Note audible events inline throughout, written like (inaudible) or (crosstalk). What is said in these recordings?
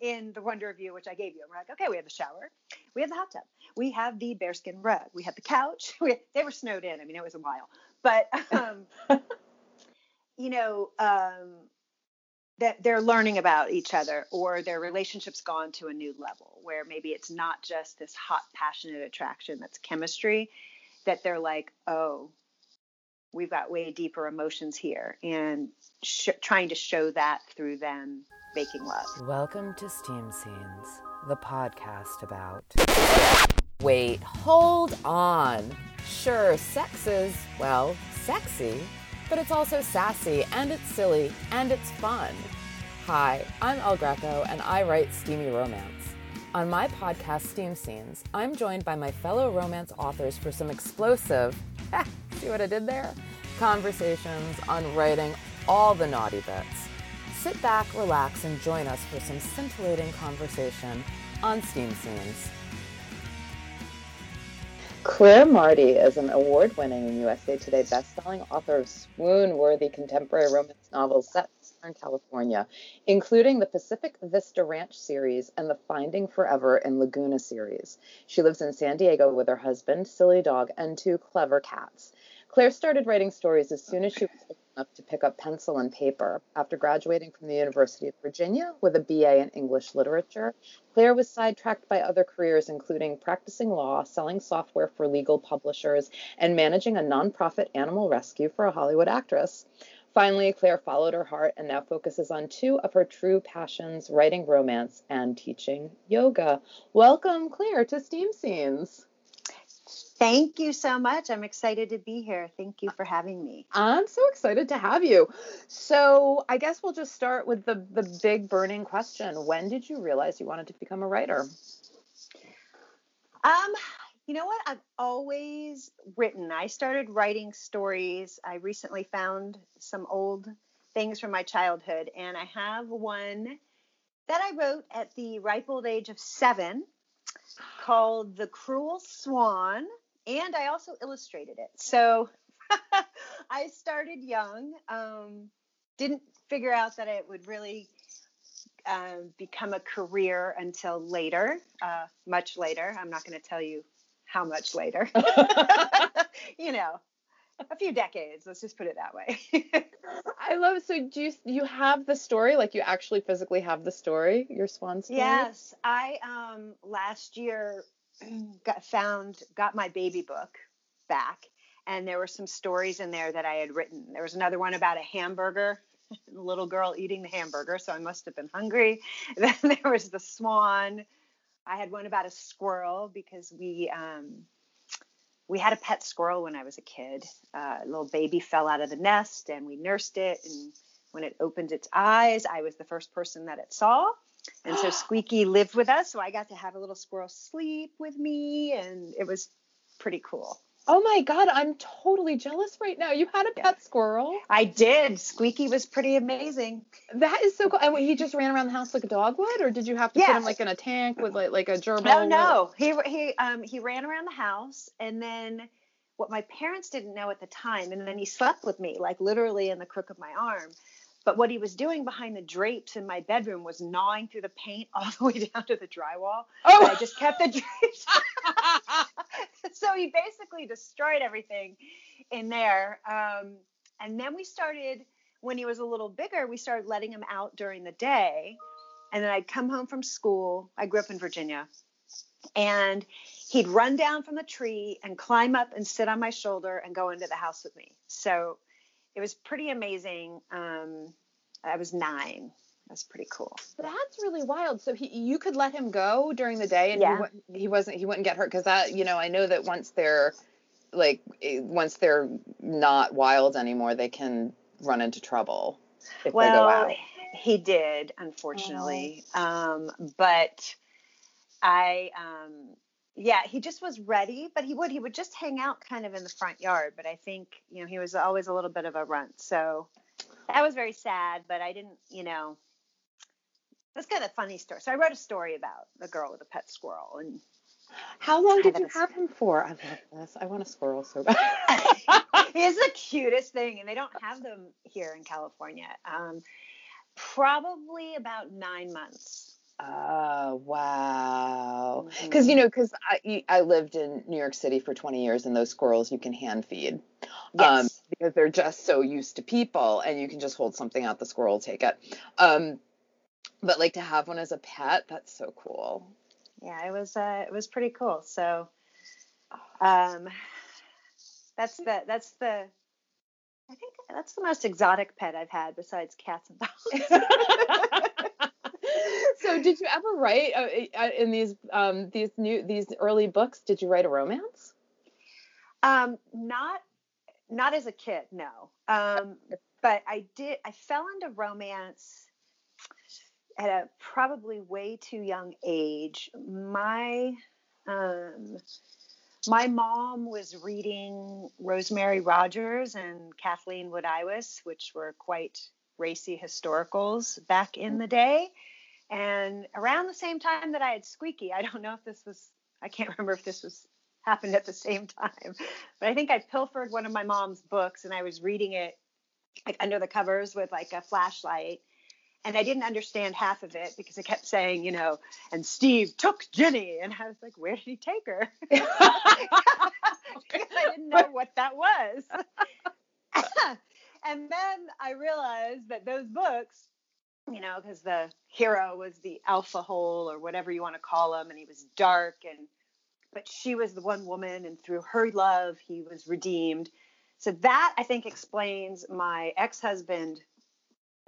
in the Wonder of View, which I gave you. And we're like, okay, we have the shower, we have the hot tub, we have the bearskin rug, we have the couch. (laughs) We, they were snowed in. I mean, it was a while, but (laughs) um, (laughs) you know, um, that they're learning about each other or their relationship's gone to a new level where maybe it's not just this hot, passionate attraction that's chemistry, that they're like, oh, we've got way deeper emotions here and sh- trying to show that through them making love. Welcome to Steam Scenes, the podcast about. Wait, hold on. Sure, sex is, well, sexy, but it's also sassy and it's silly and it's fun. Hi, I'm El Greco and I write steamy romance. On my podcast, Steam Scenes, I'm joined by my fellow romance authors for some explosive, (laughs) see what I did there? Conversations on writing all the naughty bits. Sit back, relax, and join us for some scintillating conversation on Steam Scenes. Claire Marti is an award winning USA Today bestselling author of swoon worthy contemporary romance novels set Southern California, including the Pacific Vista Ranch series and the Finding Forever in Laguna series. She lives in San Diego with her husband, Silly Dog, and two clever cats. Claire started writing stories as soon as she was old enough to pick up pencil and paper. After graduating from the University of Virginia with a BA in English literature, Claire was sidetracked by other careers, including practicing law, selling software for legal publishers, and managing a nonprofit animal rescue for a Hollywood actress. Finally, Claire followed her heart and now focuses on two of her true passions writing romance and teaching yoga. Welcome, Claire, to Steam Scenes. Thank you so much. I'm excited to be here. Thank you for having me. I'm so excited to have you. So, I guess we'll just start with the the big burning question. When did you realize you wanted to become a writer? Um, you know what? I've always written. I started writing stories. I recently found some old things from my childhood, and I have one that I wrote at the ripe old age of seven called The Cruel Swan and I also illustrated it. So (laughs) I started young. Um, didn't figure out that it would really um, become a career until later, uh, much later. I'm not going to tell you how much later. (laughs) (laughs) you know, a few decades. Let's just put it that way. (laughs) I love. So do you you have the story? Like you actually physically have the story, your swan story? Yes, I um last year (clears throat) got found got my baby book back and there were some stories in there that I had written. There was another one about a hamburger, little girl eating the hamburger, so I must have been hungry. Then there was the swan. I had one about a squirrel because we um, we had a pet squirrel when I was a kid. Uh, a little baby fell out of the nest and we nursed it and when it opened its eyes, I was the first person that it saw. And so (gasps) Squeaky lived with us, so I got to have a little squirrel sleep with me, and it was pretty cool. Oh my god, I'm totally jealous right now. You had a pet yeah. squirrel. I did. Squeaky was pretty amazing. That is so cool. And he just ran around the house like a dog would, or did you have to yes. put him like in a tank with like like a gerbil? No, no. He he um he ran around the house, and then what my parents didn't know at the time, and then he slept with me, like literally in the crook of my arm. But what he was doing behind the drapes in my bedroom was gnawing through the paint all the way (laughs) down to the drywall. Oh, I just kept the drapes. (laughs) (laughs) so he basically destroyed everything in there. Um, and then we started, when he was a little bigger, we started letting him out during the day. And then I'd come home from school. I grew up in Virginia. And he'd run down from the tree and climb up and sit on my shoulder and go into the house with me. So it was pretty amazing. Um, I was nine. That's pretty cool. That's really wild. So he, you could let him go during the day, and yeah. he, he wasn't, he wouldn't get hurt because that, you know, I know that once they're like, eh, once they're not wild anymore, they can run into trouble if well, they go out. He did, unfortunately. Oh. Um, but I, um, yeah, he just was ready, but he would he would just hang out kind of in the front yard. But I think you know he was always a little bit of a runt, so that was very sad. But I didn't, you know, that's kind of a funny story. So I wrote a story about the girl with a pet squirrel, and how long did you have him for? I love this. I want a squirrel so bad. (laughs) He's the cutest thing, and they don't have them here in California. Um, probably about nine months. Oh wow! Because mm-hmm. you know, because I I lived in New York City for 20 years, and those squirrels you can hand feed, yes. um, because they're just so used to people, and you can just hold something out, the squirrel will take it. Um, but like to have one as a pet, that's so cool. Yeah, it was uh, it was pretty cool. So, um, that's the that's the I think that's the most exotic pet I've had besides cats and dogs. (laughs) so did you ever write uh, uh, in these um, these new these early books did you write a romance um, not not as a kid no um, but i did i fell into romance at a probably way too young age my um, my mom was reading rosemary rogers and kathleen woodiwiss which were quite racy historicals back in the day and around the same time that I had Squeaky, I don't know if this was, I can't (laughs) remember if this was happened at the same time, but I think I pilfered one of my mom's books and I was reading it like under the covers with like a flashlight. And I didn't understand half of it because it kept saying, you know, and Steve took Jenny. And I was like, where did he take her? (laughs) (laughs) because I didn't know what that was. (laughs) and then I realized that those books you know, because the hero was the alpha hole or whatever you want to call him, and he was dark, and but she was the one woman, and through her love, he was redeemed. So that I think explains my ex-husband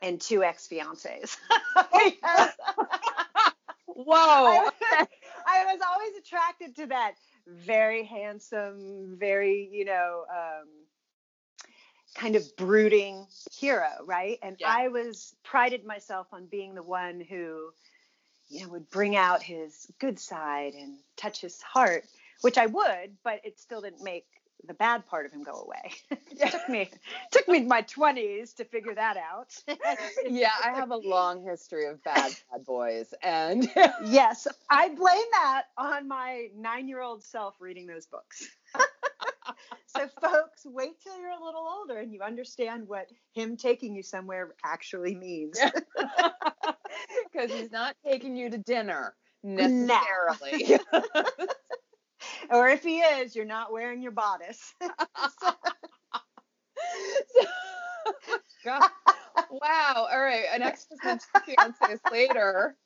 and two ex-fiancés. (laughs) Whoa! I, I, was always attracted to that very handsome, very you know. Um, kind of brooding hero, right? And yeah. I was prided myself on being the one who, you know, would bring out his good side and touch his heart, which I would, but it still didn't make the bad part of him go away. (laughs) it took me took me my 20s to figure that out. (laughs) yeah, I have a long history of bad (laughs) bad boys and yes, I blame that on my 9-year-old self reading those books. So folks wait till you're a little older and you understand what him taking you somewhere actually means. Because he's not taking you to dinner necessarily or if he is you're not wearing your bodice (laughs) God. wow all right an extra fiancés later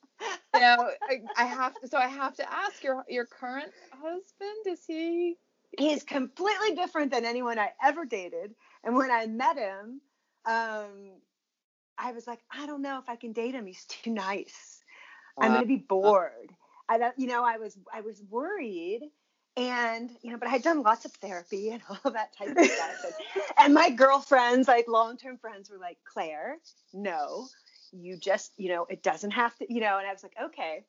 now I, I have to so i have to ask your your current husband is he he's completely different than anyone I ever dated. And when I met him, um, I was like, I don't know if I can date him. He's too nice. I'm uh, gonna be bored. I don't, you know, I was I was worried, and you know, but I had done lots of therapy and (laughs) all that type of stuff. And, (laughs) and my girlfriends, like long term friends, were like, Claire, no, you just, you know, it doesn't have to, you know. And I was like, okay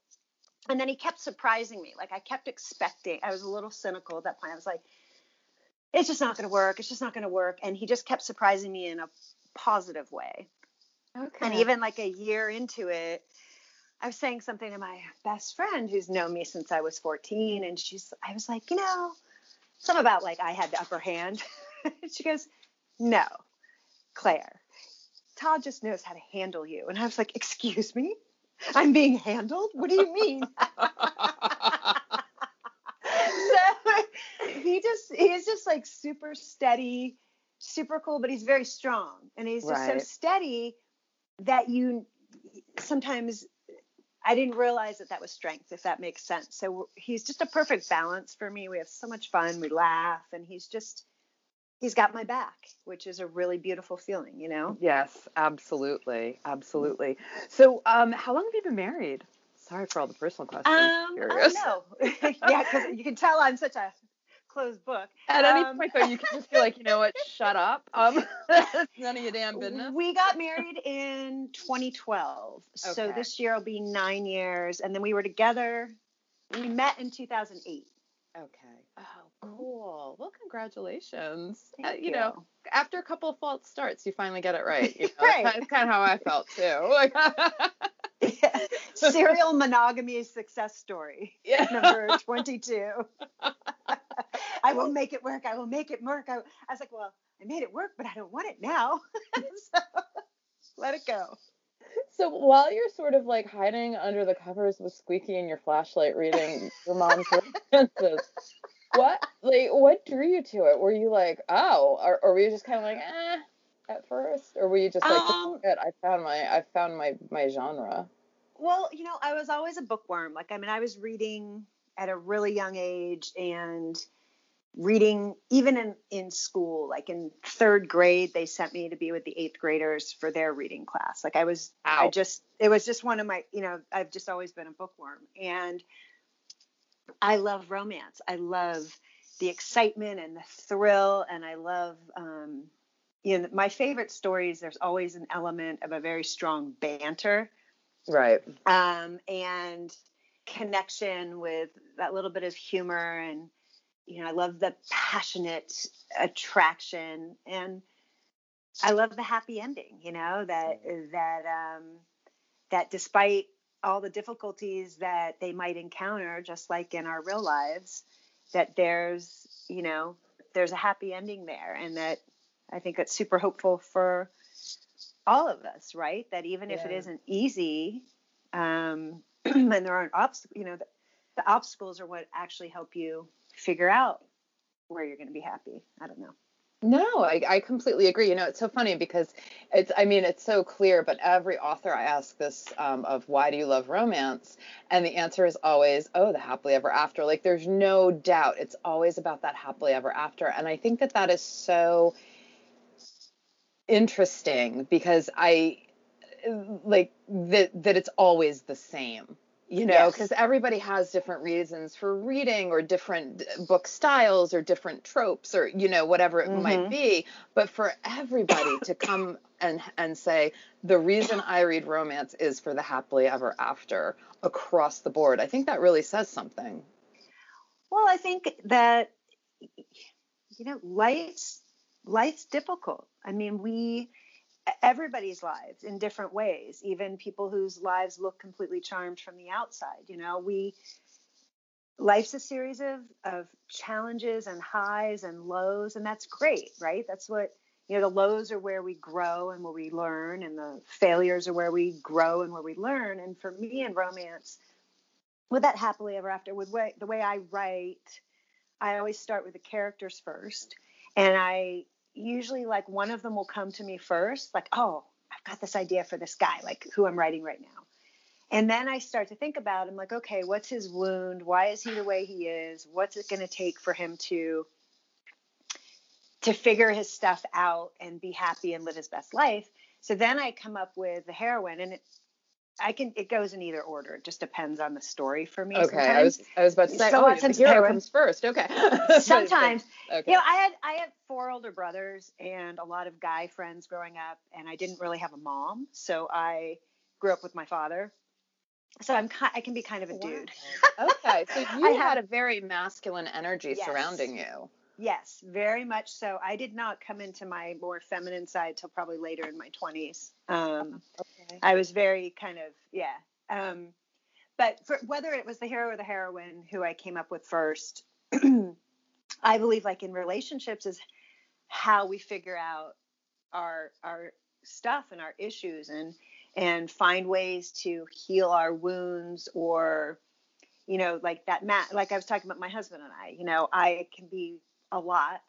and then he kept surprising me. Like I kept expecting. I was a little cynical at that point. I was like, it's just not going to work. It's just not going to work. And he just kept surprising me in a positive way. Okay. And even like a year into it, I was saying something to my best friend who's known me since I was 14. And she's, I was like, you know, something about like I had the upper hand. (laughs) she goes, no, Claire, Todd just knows how to handle you. And I was like, excuse me? I'm being handled? What do you mean? (laughs) so (laughs) he just he's just like super steady, super cool, but he's very strong. And he's just right. so steady that you sometimes I didn't realize that that was strength, if that makes sense. So he's just a perfect balance for me. We have so much fun, we laugh, and he's just he's got my back, which is a really beautiful feeling, you know? Yes, absolutely. Absolutely. So, um, how long have you been married? Sorry for all the personal questions. Um, curious. Oh, no. (laughs) yeah, because you can tell I'm such a closed book. At um, any point, though, you can just be like, you know what, (laughs) shut up. Um, (laughs) none of your damn business. We got married in 2012. Okay. So this year will be nine years. And then we were together. We met in 2008. Okay. Oh, cool. Well, congratulations. Uh, you, you, know, after a couple of false starts, you finally get it right. You (laughs) know, right. That's kind of how I felt too. yeah. Serial monogamy success story. Yeah. Number 22. I will make it work. I will make it work. I, I was like, well, I made it work, but I don't want it now. (laughs) so let it go. So while you're sort of like hiding under the covers with Squeaky and your flashlight reading your mom's (laughs) what like what drew you to it? Were you like, oh, or, or were you just kind of like, eh, at first, or were you just like, um, I found my I found my my genre? Well, you know, I was always a bookworm. Like, I mean, I was reading at a really young age and reading even in in school like in third grade they sent me to be with the eighth graders for their reading class. Like i was Ow. i just it was just one of my you know i've just always been a bookworm. And i love romance. I love the excitement and the thrill and i love um you know my favorite stories there's always an element of a very strong banter. Right. Um and connection with that little bit of humor and you know, I love the passionate attraction and I love the happy ending, you know, that that um that despite all the difficulties that they might encounter just like in our real lives that there's, you know, there's a happy ending there and that I think it's super hopeful for all of us, right? That even yeah. if it isn't easy, um, (clears throat) and there aren't obstacles, you know, the, the obstacles are what actually help you figure out where you're going to be happy. I don't know. No, I, I completely agree. You know, it's so funny because it's, I mean, it's so clear, but every author I ask this um, of why do you love romance? And the answer is always, oh, the happily ever after. Like, there's no doubt. It's always about that happily ever after. And I think that that is so interesting because I like that, that it's always the same you know because yes. everybody has different reasons for reading or different book styles or different tropes or you know whatever it mm-hmm. might be but for everybody to come and and say the reason i read romance is for the happily ever after across the board i think that really says something well i think that you know life's life's difficult i mean we everybody's lives in different ways even people whose lives look completely charmed from the outside you know? We life's a series of of challenges and highs and lows and that's great right? That's what you know the lows are where we grow and where we learn and the failures are where we grow and where we learn. And for me in romance with that happily ever after with way, the way i write i always start with the characters first and i usually like one of them will come to me first, like, oh, I've got this idea for this guy, like who I'm writing right now. And then I start to think about him like, okay, what's his wound? Why is he the way he is? What's it going to take for him to to figure his stuff out and be happy and live his best life? So then I come up with the heroine and it, I can. It goes in either order. It just depends on the story for me. Okay, sometimes. I was I was about to say. So oh, the hero comes first. Okay. (laughs) sometimes, okay. you know, I had I had four older brothers and a lot of guy friends growing up, and I didn't really have a mom, so I grew up with my father. So I'm I can be kind of a dude. okay, so (laughs) you I had a very masculine energy yes. surrounding you. Yes, very much so. I did not come into my more feminine side till probably later in my 20s. Um, okay. I was very kind of, yeah. Um, but for, whether it was the hero or the heroine who I came up with first, (clears throat) I believe like in relationships is how we figure out our our stuff and our issues and and find ways to heal our wounds or you know like that mat like I was talking about my husband and I you know I can be a lot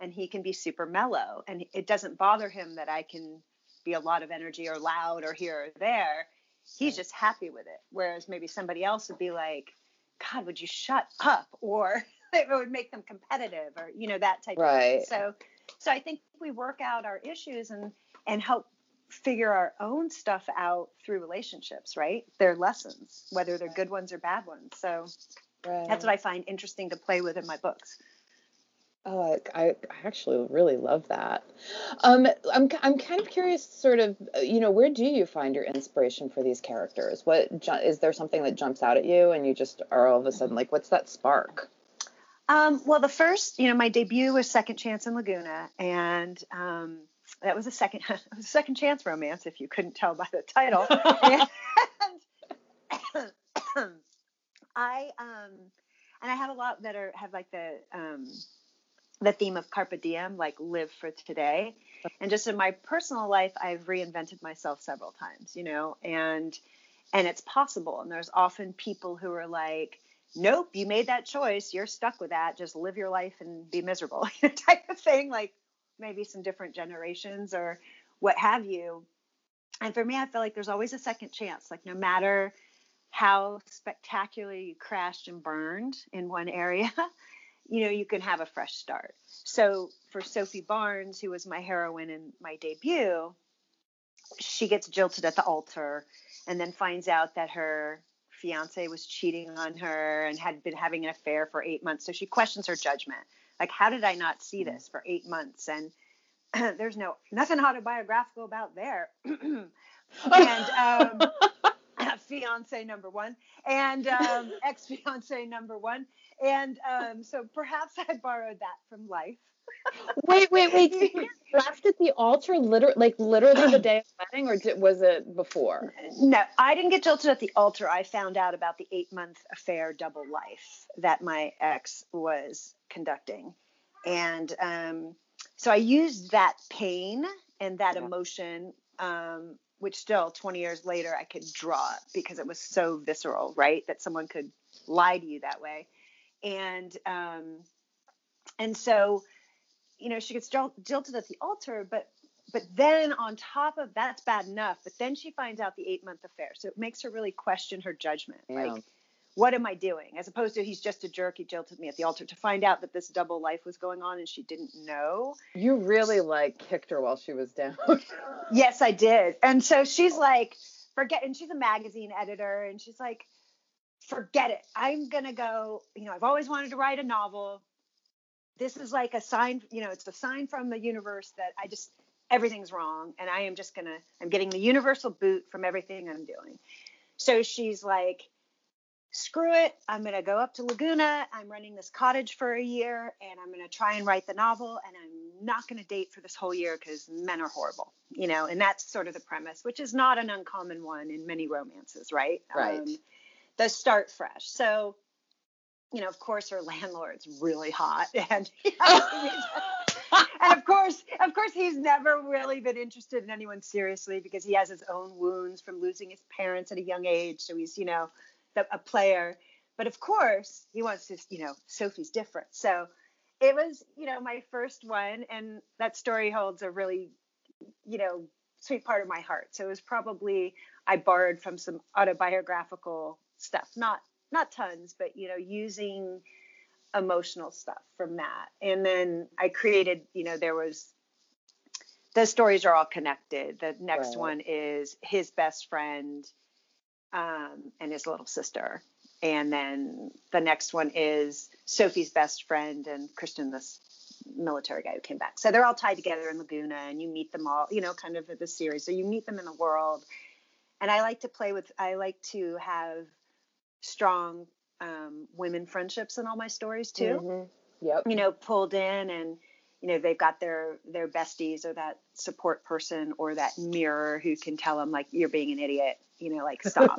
and he can be super mellow and it doesn't bother him that I can be a lot of energy or loud or here or there. He's just happy with it. Whereas maybe somebody else would be like, God, would you shut up? (laughs) Or it would make them competitive or, you know, that type right. of thing. So so I think we work out our issues and and help figure our own stuff out through relationships, right? They're lessons, whether they're good ones or bad ones. So right. that's what I find interesting to play with in my books. Oh, I, I actually really love that. Um, I'm I'm kind of curious, sort of, uh, you know, where do you find your inspiration for these characters? What is there something that jumps out at you, and you just are all of a sudden like, what's that spark? Um, well, the first, you know, my debut was Second Chance in Laguna, and um, that was a second (laughs) a second chance romance, if you couldn't tell by the title. (laughs) and, (coughs) (coughs) I um, and I have a lot that are have like the um the theme of carpe diem, like live for today. and just in my personal life, I've reinvented myself several times, you know, and and it's possible. And there's often people who are like, nope, you made that choice. You're stuck with that. Just live your life and be miserable, (laughs) type of thing. Like maybe some different generations or what have you. And for me, I feel like there's always a second chance. Like no matter how spectacularly you crashed and burned in one area, (laughs) you know, you can have a fresh start. So for Sophie Barnes, who was my heroine in my debut, she gets jilted at the altar and then finds out that her fiance was cheating on her and had been having an affair for eight months. So she questions her judgment. Like, how did I not see mm-hmm. this for eight months? And (clears throat) there's no nothing autobiographical about there. (clears throat) and um, (laughs) (laughs) fiance number one and um, (laughs) ex fiance number one. And um, so perhaps I borrowed that from life (laughs) wait, wait, wait. you left at the altar, literally, like literally the day of the wedding, or did, was it before? No, I didn't get jilted at the altar. I found out about the eight month affair, double life, that my ex was conducting, and um, so I used that pain and that yeah. emotion, um, which still 20 years later I could draw because it was so visceral, right? That someone could lie to you that way, and um, and so you know, she gets jilted at the altar, but but then on top of that's bad enough. But then she finds out the eight month affair, so it makes her really question her judgment. Yeah. Like, what am I doing? As opposed to he's just a jerk. He jilted me at the altar. To find out that this double life was going on and she didn't know. You really like kicked her while she was down. (laughs) yes, I did. And so she's like, forget. And she's a magazine editor, and she's like, forget it. I'm gonna go. You know, I've always wanted to write a novel this is like a sign, you know, it's a sign from the universe that I just everything's wrong and I am just going to I'm getting the universal boot from everything I'm doing. So she's like screw it, I'm going to go up to Laguna. I'm running this cottage for a year and I'm going to try and write the novel and I'm not going to date for this whole year cuz men are horrible, you know, and that's sort of the premise, which is not an uncommon one in many romances, right? Right. Um, the start fresh. So you know, of course, her landlord's really hot, (laughs) and (laughs) and of course, of course, he's never really been interested in anyone seriously because he has his own wounds from losing his parents at a young age. So he's, you know, the, a player. But of course, he wants to, you know, Sophie's different. So it was, you know, my first one, and that story holds a really, you know, sweet part of my heart. So it was probably I borrowed from some autobiographical stuff, not not tons, but you know, using emotional stuff from that. And then I created, you know, there was the stories are all connected. The next right. one is his best friend um, and his little sister. And then the next one is Sophie's best friend and Christian, this military guy who came back. So they're all tied together in Laguna and you meet them all, you know, kind of at the series. So you meet them in the world. And I like to play with, I like to have strong um, women friendships in all my stories too. Mm-hmm. Yep. You know, pulled in and you know they've got their their besties or that support person or that mirror who can tell them like you're being an idiot. You know, like stop,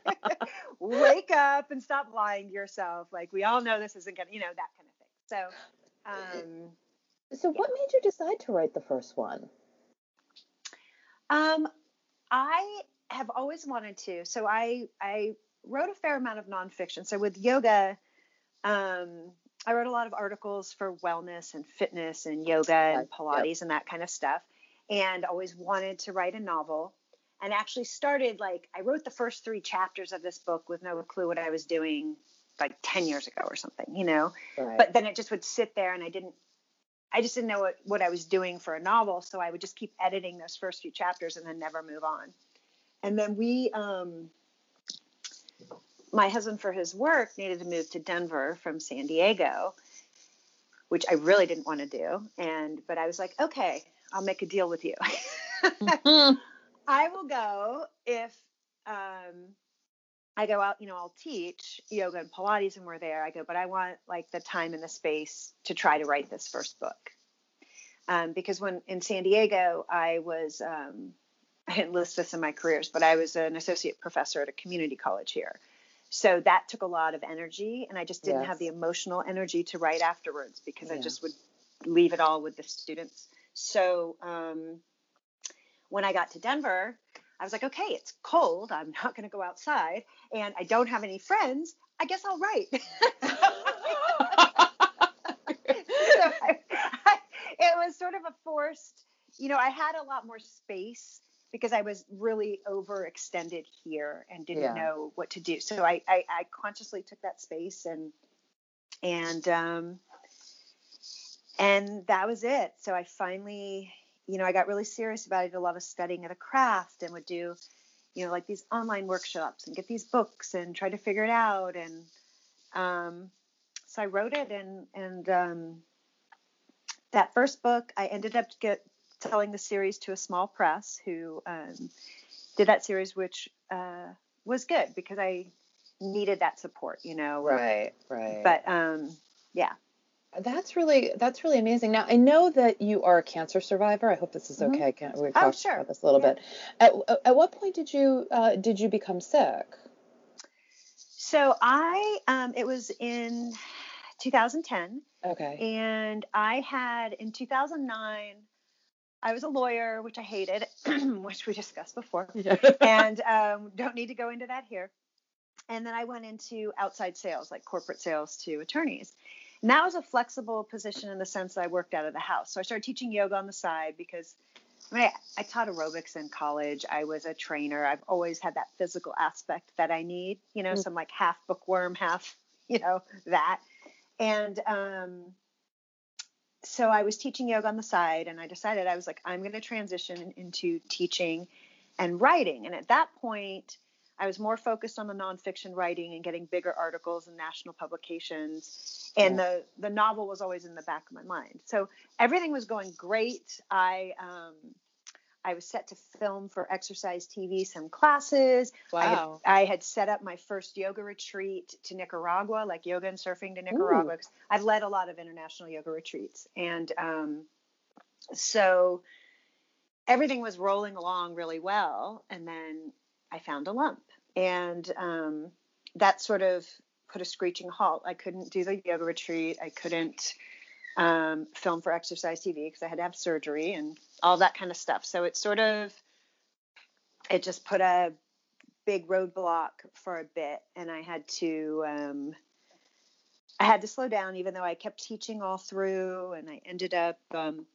(laughs) wake up and stop lying to yourself. Like we all know this isn't gonna, you know, that kind of thing. So. Um, so what yeah. made you decide to write the first one? Um, I have always wanted to. So I I wrote a fair amount of nonfiction. So with yoga, um, I wrote a lot of articles for wellness and fitness and yoga and Pilates yep. and that kind of stuff. And always wanted to write a novel. And actually started like I wrote the first three chapters of this book with no clue what I was doing like 10 years ago or something, you know. Right. But then it just would sit there and I didn't I just didn't know what, what I was doing for a novel. So I would just keep editing those first few chapters and then never move on. And then we um my husband for his work needed to move to Denver from San Diego, which I really didn't want to do. And but I was like, okay, I'll make a deal with you. mm-hmm. (laughs) I will go if um, I go out, you know, I'll teach yoga and Pilates and we're there. I go, but I want like the time and the space to try to write this first book. Um, because when in San Diego, I was, um, I didn't list this in my careers, but I was an associate professor at a community college here. So that took a lot of energy, and I just didn't yes. have the emotional energy to write afterwards because yeah. I just would leave it all with the students. So um, when I got to Denver, I was like, okay, it's cold. I'm (laughs) not going to go outside, and I don't have any friends. I guess I'll write. (laughs) so (laughs) I, I, it was sort of a forced, you know, I had a lot more space because I was really overextended here and didn't yeah. know what to do. So I, I, I, consciously took that space and and um, and that was it. So I finally, you know, I got really serious about it. I did a lot of studying of the craft and would do, you know, like these online workshops and get these books and try to figure it out. And um, so I wrote it and and um, that first book I ended up get telling the series to a small press who um, did that series, which uh, was good because I needed that support, you know. Right, right. But um, yeah. That's really that's really amazing. Now I know that you are a cancer survivor. I hope this is mm-hmm. okay. Mm-hmm. We talked oh, sure. about this a little yeah. bit. At, at what point did you uh, did you become sick? So I um, it was in 2010. Okay. And I had in 2009 I was a lawyer, which I hated, (clears throat) which we discussed before, (laughs) yeah. and um, don't need to go into that here. And then I went into outside sales, like corporate sales to attorneys. And that was a flexible position in the sense that I worked out of the house. So I started teaching yoga on the side because I mean, I, I taught aerobics in college. I was a trainer. I've always had that physical aspect that I need, you know, mm-hmm. some like half bookworm, half, you know, that. And um, so I was teaching yoga on the side, and I decided I was like, I'm going to transition into teaching and writing. And at that point, I was more focused on the nonfiction writing and getting bigger articles in national publications. And the the novel was always in the back of my mind. So everything was going great. I um, I was set to film for Exercise TV some classes. Wow. I had, I had, set up my first yoga retreat to Nicaragua, like yoga and surfing to Nicaragua. I've led a lot of international yoga retreats. And um, so everything was rolling along really well. And then I found a lump. And um, that sort of put a screeching halt. I couldn't do the yoga retreat. I couldn't um, film for Exercise TV because I had to have surgery and all that kind of stuff. So it sort of it just put a big roadblock for a bit, and I had to um, I had to slow down, even though I kept teaching all through, and I ended up um,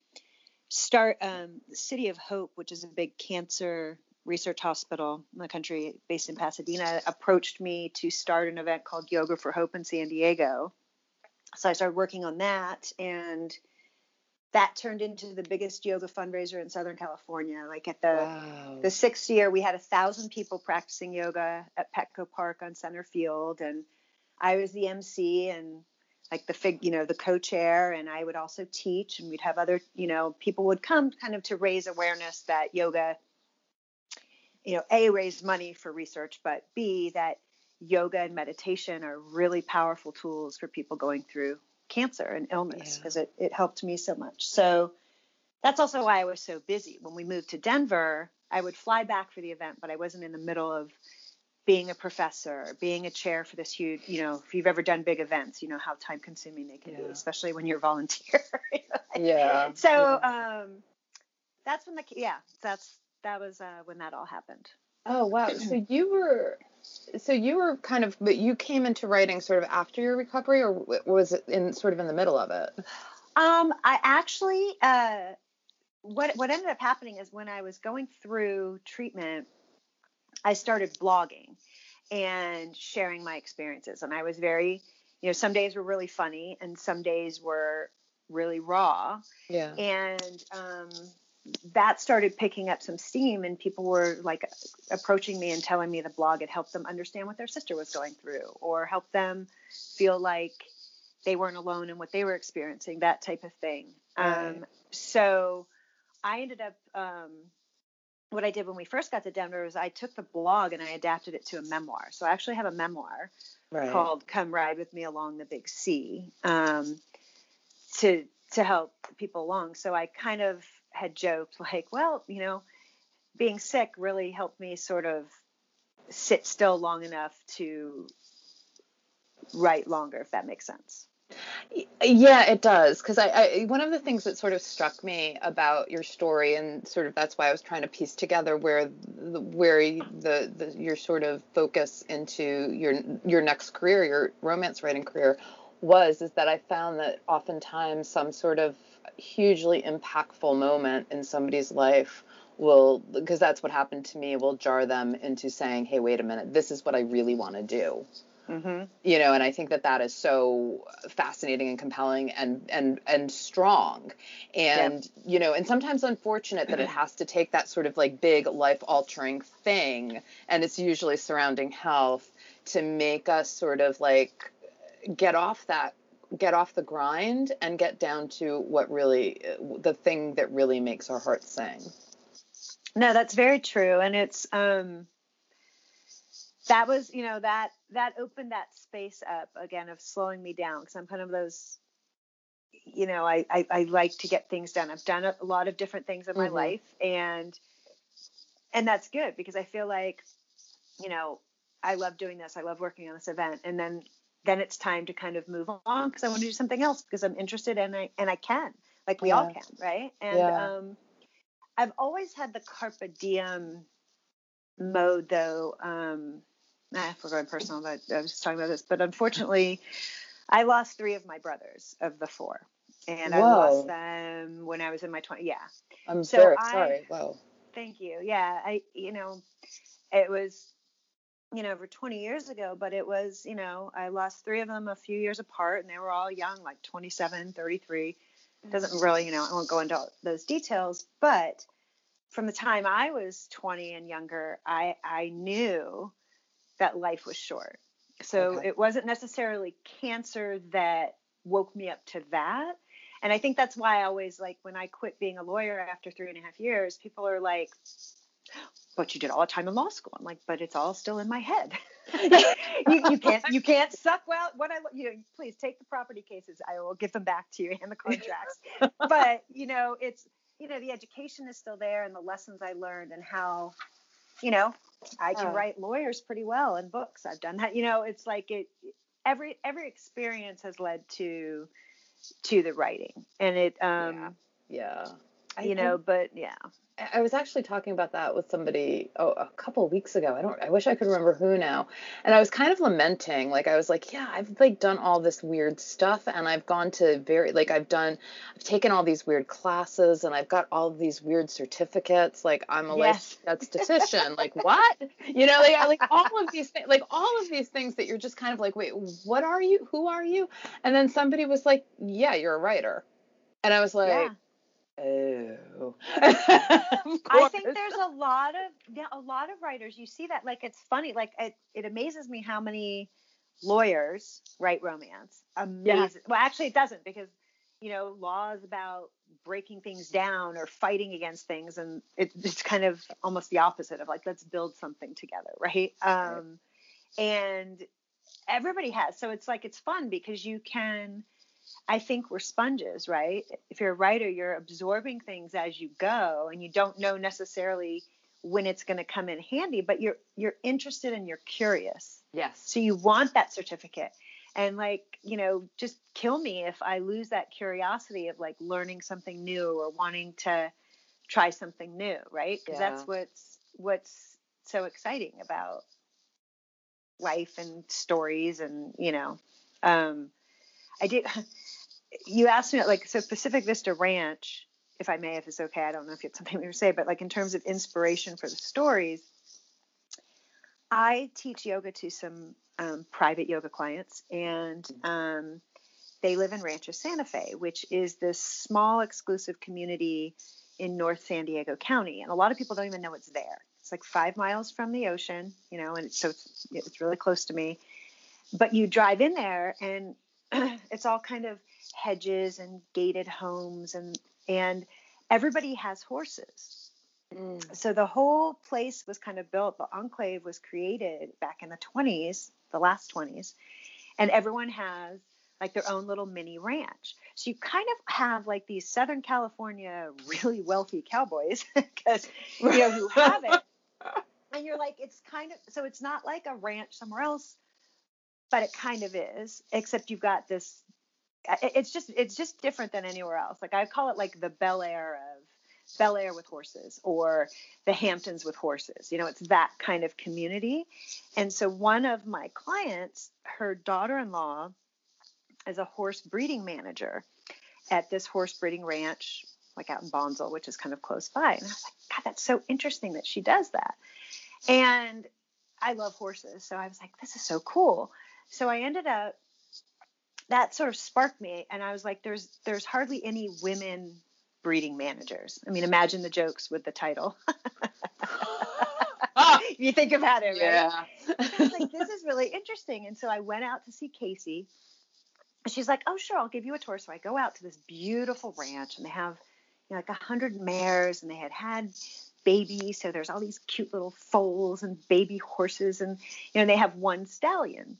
start um, City of Hope, which is a big cancer research hospital in the country based in Pasadena, approached me to start an event called Yoga for Hope in San Diego so I started working on that and that turned into the biggest yoga fundraiser in Southern California. Like at the wow. the sixth year, we had a thousand people practicing yoga at Petco Park on center field, and I was the MC and like the fig, you know, the co-chair, and I would also teach, and we'd have other, you know, people would come kind of to raise awareness that yoga, you know, a raised money for research, but b that yoga and meditation are really powerful tools for people going through cancer and illness because yeah. it, it helped me so much. So that's also why I was so busy. When we moved to Denver, I would fly back for the event, but I wasn't in the middle of being a professor, being a chair for this huge, you know, if you've ever done big events, you know how time consuming they can yeah. be, especially when you're a volunteer. (laughs) yeah. So yeah. um that's when the yeah, that's that was uh, when that all happened. Oh wow. So you were so you were kind of but you came into writing sort of after your recovery or was it in sort of in the middle of it? Um I actually uh what what ended up happening is when I was going through treatment I started blogging and sharing my experiences and I was very you know some days were really funny and some days were really raw. Yeah. And um that started picking up some steam and people were like approaching me and telling me the blog had helped them understand what their sister was going through or helped them feel like they weren't alone in what they were experiencing that type of thing right. um, so i ended up um, what i did when we first got to denver was i took the blog and i adapted it to a memoir so i actually have a memoir right. called come ride with me along the big C um, to to help people along so i kind of had joked (laughs) like, well, you know, being sick really helped me sort of sit still long enough to write longer, if that makes sense. Yeah, it does. Because I, I, one of the things that sort of struck me about your story, and sort of that's why I was trying to piece together where, the, where the, the your sort of focus into your your next career, your romance writing career, was, is that I found that oftentimes some sort of hugely impactful moment in somebody's life will, because that's what happened to me, will jar them into saying, "Hey, wait a minute, this is what I really want to do." Mm-hmm. You know, and I think that that is so fascinating and compelling and and and strong, and yeah. you know, and sometimes unfortunate that it (clears throat) has to take that sort of like big life altering thing, and it's usually surrounding health to make us sort of like get off that get off the grind and get down to what really the thing that really makes our hearts sing. No, that's very true, and it's um that was you know that that opened that space up again of slowing me down because i'm kind of those you know I, I, I like to get things done i've done a, a lot of different things in my mm-hmm. life and and that's good because i feel like you know i love doing this i love working on this event and then then it's time to kind of move on because i want to do something else because i'm interested and i and i can like we yeah. all can right and yeah. um i've always had the carpe diem mode though um nah, if we're going personal, but I was just talking about this. But unfortunately, I lost three of my brothers of the four, and Whoa. I lost them when I was in my 20s. Yeah, I'm so very I, sorry. Wow. Thank you. Yeah, I you know, it was you know over 20 years ago, but it was you know I lost three of them a few years apart, and they were all young, like 27, 33. It doesn't mm. really you know I won't go into those details, but from the time I was 20 and younger, I I knew that life was short. So okay. it wasn't necessarily cancer that woke me up to that. And I think that's why I always like when I quit being a lawyer after three and a half years, people are like, but you did all the time in law school. I'm like, but it's all still in my head. (laughs) (laughs) you, you, can't you can't suck well what I you know please take the property cases. I will give them back to you and the contracts. (laughs) but you know it's you know the education is still there and the lessons I learned and how you know I can write lawyers pretty well and books. I've done that. You know, it's like it every every experience has led to to the writing. And it um yeah. yeah. You know, but yeah. I was actually talking about that with somebody oh, a couple weeks ago. I don't I wish I could remember who now. And I was kind of lamenting like I was like, yeah, I've like done all this weird stuff and I've gone to very like I've done I've taken all these weird classes and I've got all of these weird certificates like I'm a yes. (laughs) statistician. like what? You know, like like all of these things like all of these things that you're just kind of like, wait, what are you? Who are you? And then somebody was like, yeah, you're a writer. And I was like yeah Oh. (laughs) I think there's a lot of yeah, a lot of writers. You see that like it's funny. Like it, it amazes me how many lawyers write romance. Amazing. Yeah. Well, actually, it doesn't because you know law is about breaking things down or fighting against things, and it, it's kind of almost the opposite of like let's build something together, right? Um, and everybody has. So it's like it's fun because you can I think we're sponges, right? If you're a writer, you're absorbing things as you go and you don't know necessarily when it's going to come in handy, but you're you're interested and you're curious. Yes. So you want that certificate. And like, you know, just kill me if I lose that curiosity of like learning something new or wanting to try something new, right? Because yeah. that's what's what's so exciting about life and stories and, you know, um I did. (laughs) You asked me like so Pacific Vista Ranch, if I may, if it's okay. I don't know if you have something to say, but like in terms of inspiration for the stories, I teach yoga to some um, private yoga clients, and um, they live in Rancho Santa Fe, which is this small exclusive community in North San Diego County, and a lot of people don't even know it's there. It's like five miles from the ocean, you know, and it's, so it's, it's really close to me. But you drive in there, and (clears throat) it's all kind of hedges and gated homes and and everybody has horses. Mm. So the whole place was kind of built. The enclave was created back in the 20s, the last 20s, and everyone has like their own little mini ranch. So you kind of have like these Southern California (laughs) really wealthy cowboys (laughs) because you know who have it. (laughs) and you're like, it's kind of so it's not like a ranch somewhere else but it kind of is, except you've got this it's just it's just different than anywhere else. Like I call it like the Bel Air of Bel Air with horses or the Hamptons with horses. You know, it's that kind of community. And so one of my clients, her daughter-in-law is a horse breeding manager at this horse breeding ranch like out in Bonsall, which is kind of close by. And I was like, God, that's so interesting that she does that. And I love horses. So I was like, this is so cool. So I ended up that sort of sparked me and I was like, there's there's hardly any women breeding managers. I mean, imagine the jokes with the title. (laughs) Ah. (laughs) you think about it, right? Yeah. I was like, this (laughs) is really interesting. And so I went out to see Casey. And she's like, oh, sure, I'll give you a tour. So I go out to this beautiful ranch and they have you know, like a hundred mares and they had had babies. So there's all these cute little foals and baby horses. And, you know, they have one stallion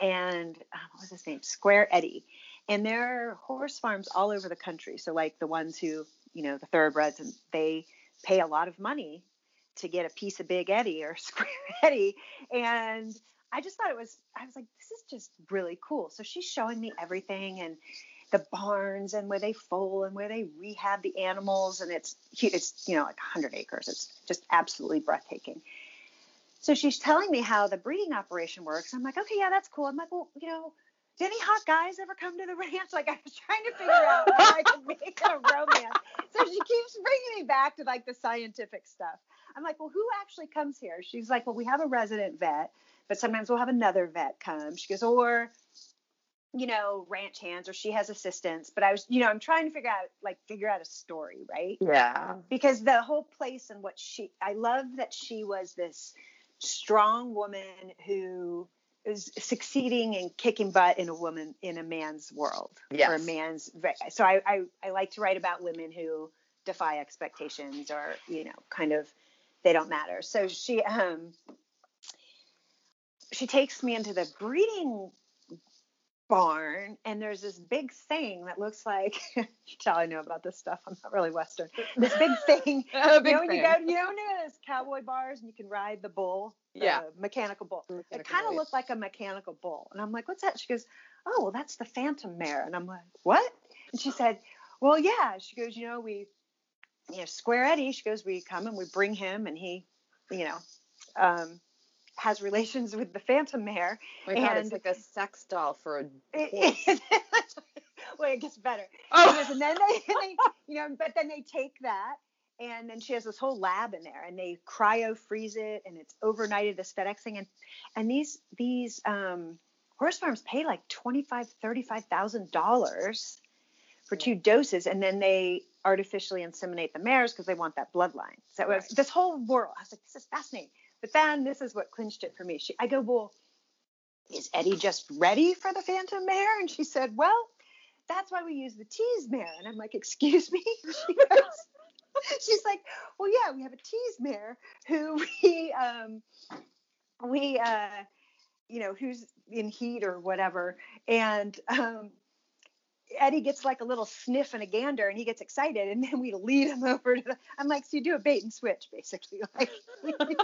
and uh, what was his name? Square Eddie. And there are horse farms all over the country. So like the ones who, you know, the thoroughbreds and they pay a lot of money to get a piece of Big Eddie or (laughs) Square Eddie. And I just thought it was, I was like, this is just really cool. So she's showing me everything and the barns and where they foal and where they rehab the animals. And it's, it's, you know, like 100 acres. It's just absolutely breathtaking. So she's telling me how the breeding operation works. I'm like, okay, yeah, that's cool. I'm like, well, you know, did any hot guys ever come to the (laughs) ranch? Like I was trying to figure out how I could make a romance. So she keeps bringing me back to like the scientific stuff. I'm like, well, who actually comes here? She's like, well, we have a resident vet, but sometimes we'll have another vet come. She goes, or you know, ranch hands or she has assistants. But I was, you know, I'm trying to figure out, like, figure out a story, right? Yeah. Because the whole place and what she, I love that she was this strong woman who is succeeding and kicking butt in a woman in a man's world yes. or a man's so I, I i like to write about women who defy expectations or you know kind of they don't matter so she um she takes me into the breeding barn and there's this big thing that looks like all I know about this stuff. I'm not really Western. This big (laughs) thing. (laughs) big you know when you go you know when you go to those cowboy bars and you can ride the bull? The Yeah. Mechanical bull. Mechanical it kind of looked like a mechanical bull. And I'm like, what's that? She goes, Oh, well, that's the phantom mare. And I'm like, What? And she said, Well, yeah. She goes, you know, we you know, Square Eddie, she goes, we come and we bring him and he, you know, um, has relations with the phantom mare. Oh my God, and- it's like a sex doll for a (laughs) It- horse. well, it gets better. Oh. And then they, they, you know, but then they take that, and then she has this whole lab in there, and they cryo freeze it, and it's overnighted this FedEx thing, and and these these um, horse farms pay like twenty five, thirty five thousand dollars for two doses, and then they artificially inseminate the mares because they want that bloodline. So it was this whole world. I was like, this is fascinating. But then this is what clinched it for me. She, I go, well, is Eddie just ready for the Phantom mare? And she said, well, that's why we use the tease mare. And I'm like, excuse me? (laughs) She goes, she's like, well, yeah, we have a tease mare who we, um, we, uh, you know, who's in heat or whatever. And, um, Eddie gets like a little sniff and a gander and he gets excited and then we lead him (laughs) over to the, I'm like, so you do a bait and switch basically. (laughs) Like,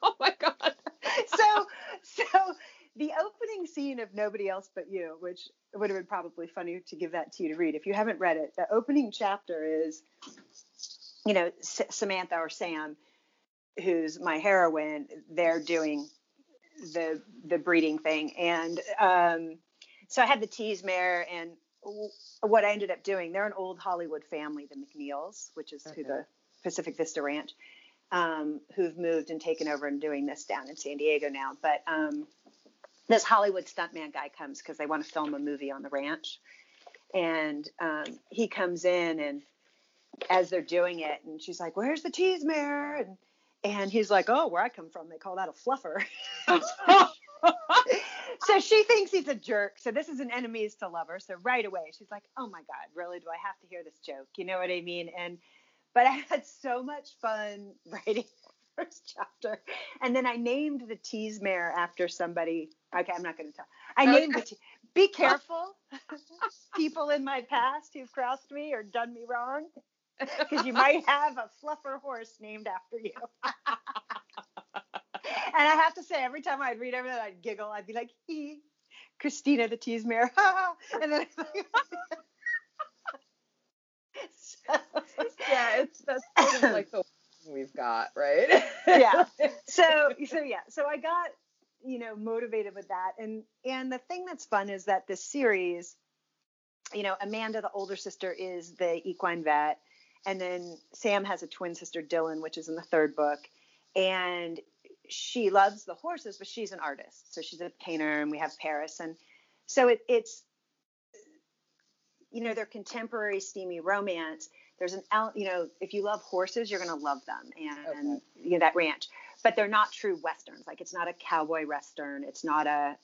(laughs) oh my God. (laughs) so so the opening scene of nobody else but you which would have been probably funny to give that to you to read if you haven't read it the opening chapter is you know S- samantha or sam who's my heroine they're doing the the breeding thing. And um so i had the tease mare and w- what i ended up doing they're an old hollywood family the mcneils which is who the pacific vista ranch um, who've moved and taken over and doing this down in San Diego now. But um, this Hollywood stuntman guy comes because they want to film a movie on the ranch, and um, he comes in and as they're doing it, and she's like, "Where's the tease mare?" and and he's like, "Oh, where I come from, they call that a fluffer." (laughs) so she thinks he's a jerk. So this is an enemies to lover. So right away, she's like, "Oh my god, really? Do I have to hear this joke?" You know what I mean? And but I had so much fun (laughs) writing the first chapter, and then I named the tease mare after somebody. Okay, I'm not going to tell. I Okay. named the. Te- Be oh. careful, (laughs) people in my past who've crossed me or done me wrong, (laughs) because you might have a fluffer horse named after you. and I have to say, every time I'd read everything, I'd giggle. I'd be like, "He." Christina the tease mare, and then. (laughs) so, yeah, it's that's sort of like the we've got, right? yeah. (laughs) So so yeah. So I got you know motivated with that, and and the thing that's fun is that this series, you know, Amanda, the older sister, is the equine vet, and then Sam has a twin sister, Dylan, which is in the third book, and she loves the horses, but she's an artist, so she's a painter, and we have Paris, and so it, it's you know, their contemporary steamy romance. There's an, you know, if you love horses, you're going to love them and, okay. you know, that ranch. But they're not true westerns. Like it's not a cowboy western. It's not a,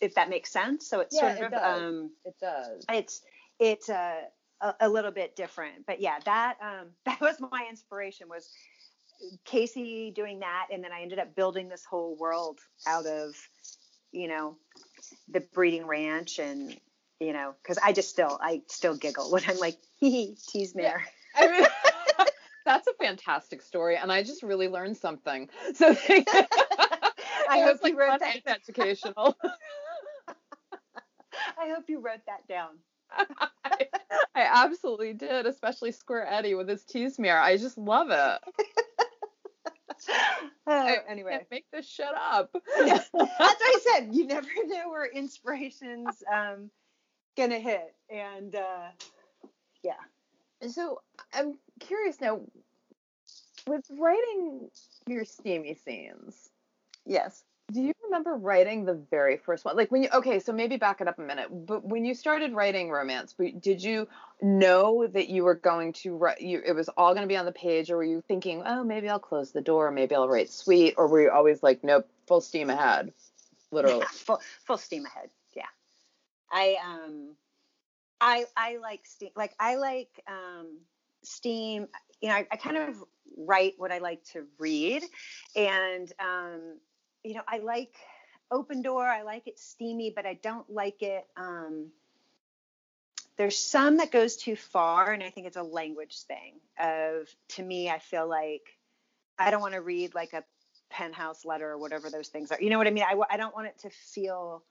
if that makes sense. So it's yeah, sort it of, does. um, it does. It's, it's a, a, a, little bit different. But yeah, that, um, (laughs) that was my inspiration was Casey doing that. And then I ended up building this whole world out of, you know, the breeding ranch and you know, because I just still I still giggle (laughs) when I'm like, hee tease mare. Yeah. I mean, (laughs) that's a fantastic story, and I just really learned something. (laughs) So I hope like you wrote that educational. I hope you wrote that down. I, I, absolutely did, especially Square Eddie with his tease mare. I just love it. Uh, anyway, make this shut up. That's what I said. You never know where inspirations um, gonna hit. And uh, yeah. So I'm curious now, with writing your steamy scenes. Yes. Do you remember writing the very first one? Like when you okay, so maybe back it up a minute. But when you started writing romance, did you know that you were going to write? You, it was all going to be on the page, or were you thinking, oh, maybe I'll close the door, maybe I'll write sweet, or were you always like, nope, full steam ahead, literally? Yeah, (laughs) full full steam ahead. I um I I like steam like I like um steam you know I, I kind of write what I like to read and um you know I like open door I like it steamy but I don't like it um there's some that goes too far and I think it's a language thing of to me I feel like I don't want to read like a penthouse letter or whatever those things are you know what I mean? I, I don't want it to feel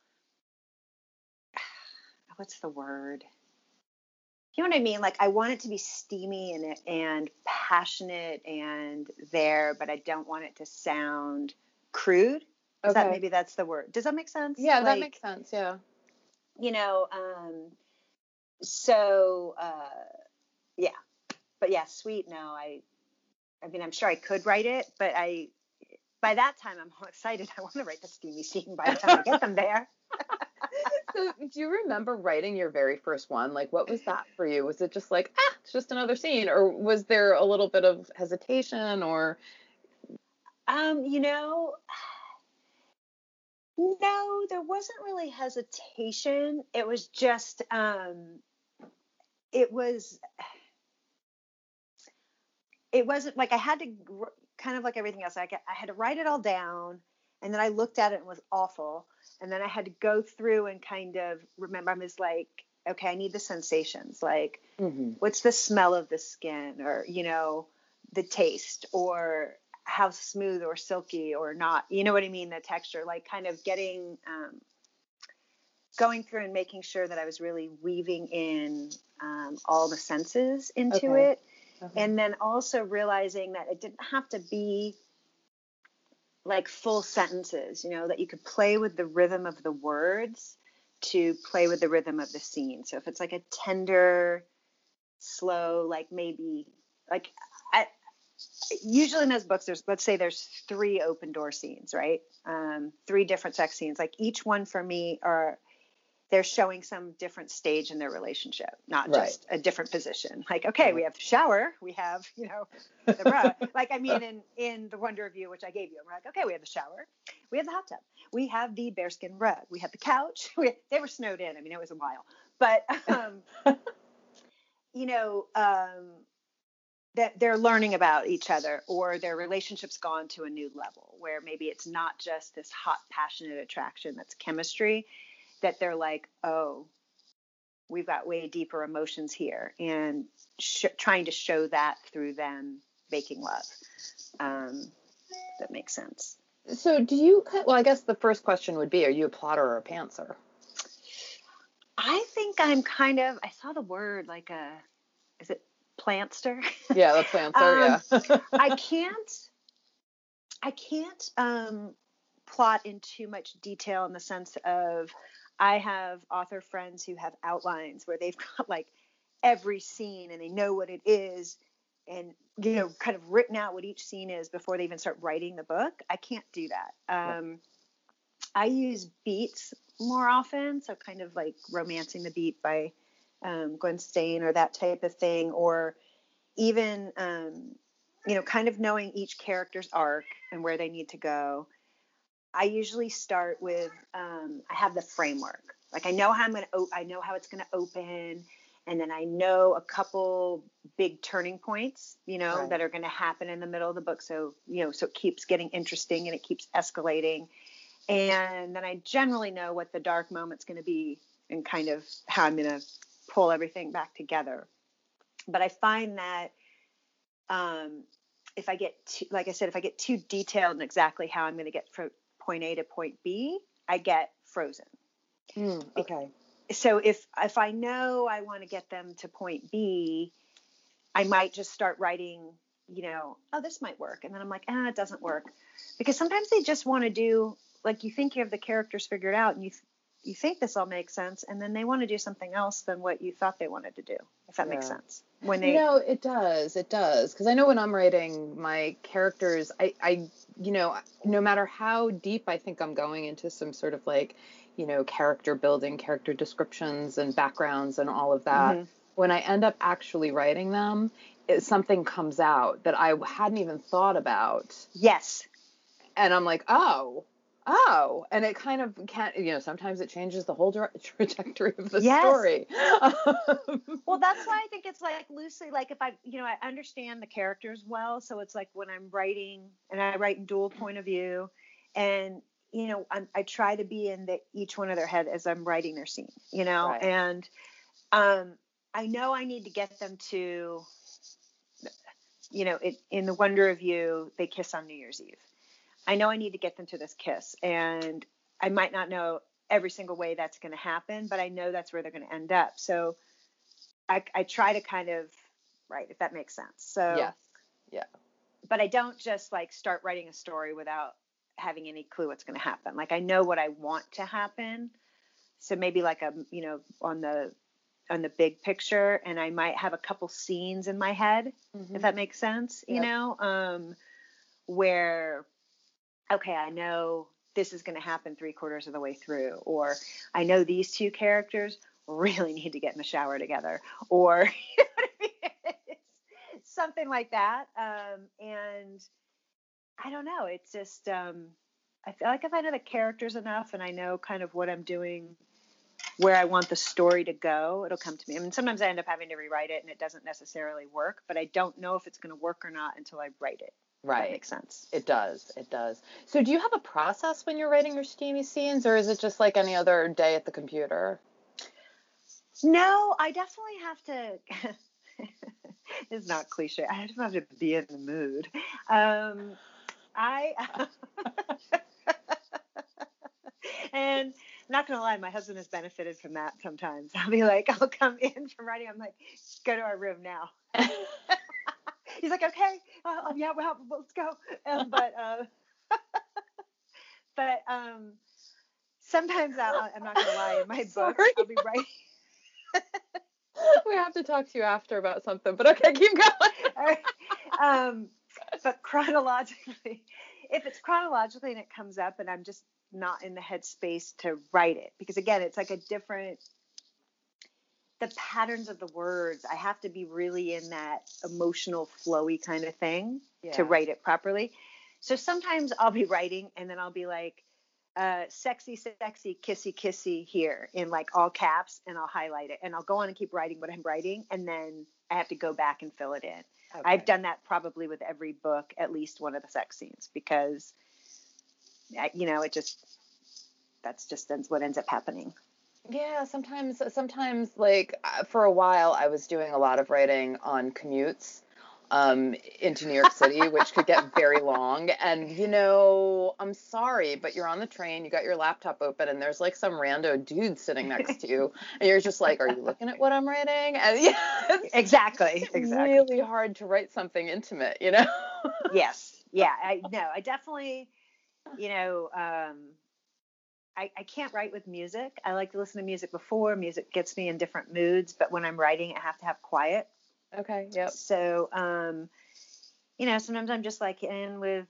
what's the word? You know what I mean? Like I want it to be steamy and and passionate and there, but I don't want it to sound crude. Is okay. that maybe that's the word? Does that make sense? Yeah, like, that makes sense. Yeah. You know, um, so uh, yeah, but yeah, sweet. No, I, I mean, I'm sure I could write it, but I, by that time, I'm all (laughs) excited. I want to write the steamy scene by the time I get them there. (laughs) so do you remember writing your very first one? Like what was that for you? Was it just like, ah, it's just another scene? Or was there a little bit of hesitation or um, you know, (sighs) no, there wasn't really hesitation. It was just um it was (sighs) it wasn't like I had to kind of like everything else. I, I had to write it all down and then I looked at it and was awful and then I had to go through and kind of remember. I was like, okay, I need the sensations. Like, mm-hmm. what's the smell of the skin, or you know, the taste, or how smooth or silky or not. You know what I mean? The texture. Like, kind of getting. Um, going through and making sure that I was really weaving in um, all the senses into okay. it. Okay. And then also realizing that it didn't have to be like full sentences, you know, that you could play with the rhythm of the words to play with the rhythm of the scene. So if it's like a tender, slow, like maybe like I usually in those books there's let's say there's three open door scenes, right? Um, three different sex scenes. Like each one for me are they're showing some different stage in their relationship, not right. just a different position. Like, okay, we have the shower, we have, you know, the rug. (laughs) like, I mean, in in the Wonder of You, which I gave you, I'm like, okay, we have the shower, we have the hot tub, we have the bearskin rug, we have the couch. (laughs) We, they were snowed in. I mean, it was a while, but um, (laughs) you know, um, that they're learning about each other or their relationship's gone to a new level where maybe it's not just this hot passionate attraction that's chemistry that they're like, oh, we've got way deeper emotions here, and sh- trying to show that through them making love. Um, that makes sense. So, do you? Well, I guess the first question would be: Are you a plotter or a pantser? I think I'm kind of. I saw the word like a. Is it plantster? (laughs) Yeah, the plantster. Um, (laughs) I can't. I can't um, plot in too much detail in the sense of I have author friends who have outlines where they've (laughs) got like every scene and they know what it is and you know kind of written out what each scene is before they even start writing the book. I can't do that. Um, I use beats more often, so kind of like romancing the beat by um, Gwen Stein or that type of thing, or even um, you know kind of knowing each character's arc and where they need to go. I usually start with um, I have the framework. Like I know how I'm gonna I know how it's gonna open, and then I know a couple big turning points, you know, Right. that are gonna happen in the middle of the book. So you know, so it keeps getting interesting and it keeps escalating, and then I generally know what the dark moment's gonna be and kind of how I'm gonna pull everything back together. But I find that um, if I get too, like I said, if I get too detailed in exactly how I'm going to get from point A to point B, I get frozen. Hmm, okay. So if if I know I want to get them to point B, I might just start writing, you know, oh this might work, and then I'm like, ah, it doesn't work, because sometimes they just want to do like you think you have the characters figured out, and you th- you think this all makes sense, and then they want to do something else than what you thought they wanted to do, if that makes sense. When they You know, it does. It does. Because I know when I'm writing my characters, I, I, you know, no matter how deep I think I'm going into some sort of like, you know, character building, character descriptions and backgrounds and all of that, Mhm. when I end up actually writing them, it, something comes out that I hadn't even thought about. yes, And I'm like, oh, oh. And it kind of can't, you know, sometimes it changes the whole dra- (laughs) trajectory of the Yes. story. (laughs) Well, that's why I think it's like loosely like if I, you know, I understand the characters well, so it's like when I'm writing and I write in dual point of view, and you know, I'm, I try to be in the each one of their head as I'm writing their scene, you know, Right. and um, I know I need to get them to, you know, it, in the Wonder of You, they kiss on New Year's Eve. I know I need to get them to this kiss, and I might not know every single way that's going to happen, but I know that's where they're going to end up. So I, I try to kind of right if that makes sense. So yes. Yeah. But I don't just like start writing a story without having any clue what's going to happen. Like I know what I want to happen. So maybe like a you know on the on the big picture and I might have a couple scenes in my head Mhm. if that makes sense, you Yep. know, um where okay, I know this is going to happen 3 quarters of the way through or I know these two characters really need to get in the shower together or (laughs) something like that um, and i don't know it's just um, i feel like if i know the characters enough and i know kind of what i'm doing where i want the story to go it'll come to me. I mean sometimes i end up having to rewrite it and it doesn't necessarily work but i don't know if it's going to work or not until i write it if that Right. makes sense It does. It does. So, do you have a process when you're writing your steamy scenes, or is it just like any other day at the computer? No, I definitely have to. (laughs) it's not cliche. I just have to be in the mood. Um, I (laughs) and I'm not gonna lie, my husband has benefited from that sometimes. I'll be like, I'll come in from writing. I'm like, go to our room now. (laughs) He's like, okay, uh, yeah, well, let's go. Um, but uh, (laughs) but um, sometimes I, I'm not gonna lie. In my (laughs) book, Sorry. I'll be writing. we have to talk to you after about something, but okay, keep going. (laughs) All right. um, but chronologically, if it's chronologically and it comes up and I'm just not in the headspace to write it, because again, it's like a different, the patterns of the words, I have to be really in that emotional, flowy kind of thing to write it properly. So sometimes I'll be writing and then I'll be like, uh, sexy, sexy, kissy, kissy here in like all caps, and I'll highlight it and I'll go on and keep writing what I'm writing, and then I have to go back and fill it in. I've done that probably with every book, at least one of the sex scenes, because you know it just that's just ends what ends up happening. Yeah, sometimes, sometimes, like uh, for a while, I was doing a lot of writing on commutes, um, into New York City, which could get very long. And you know, I'm sorry, but you're on the train, you got your laptop open, and there's like some rando dude sitting next to you, and you're just like, "Are you looking at what I'm writing?" And (laughs) yeah, exactly, (laughs) exactly. Really hard to write something intimate, you know. yes, yeah, (laughs) I no, I definitely, you know. Um, I, I can't write with music. I like to listen to music before. Music gets me in different moods, but when I'm writing, I have to have quiet. Okay. Yep. So, um, you know, sometimes I'm just like in with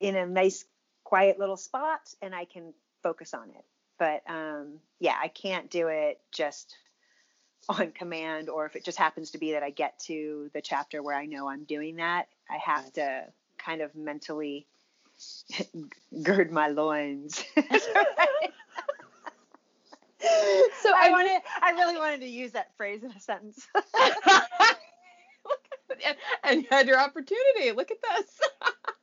in a nice, quiet little spot, and I can focus on it. But um, yeah, I can't do it just (laughs) on command, or if it just happens to be that I get to the chapter where I know I'm doing that, I have to kind of mentally (laughs) gird my loins. (laughs) so I, I wanted, I really wanted to use that phrase in a sentence. (laughs) and you had your opportunity. Look at this.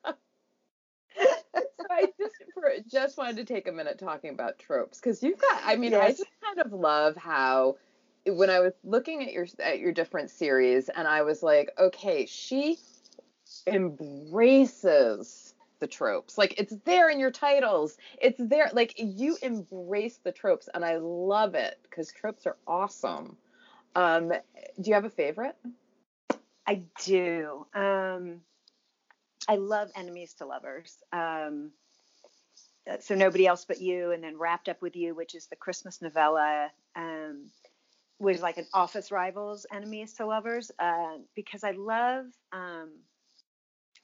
so I just for, just wanted to take a minute talking about tropes because you've got. I mean, yes. I just kind of love how when I was looking at your at your different series, and I was like, okay, she embraces the tropes. Like it's there in your titles. It's there. Like you embrace the tropes, and I love it because tropes are awesome. Um, do you have a favorite? I do. Um, I love enemies to lovers. Um, so nobody else but you, and then wrapped up with you, which is the Christmas novella. Um, was like an office rivals, enemies to lovers, uh, because I love um,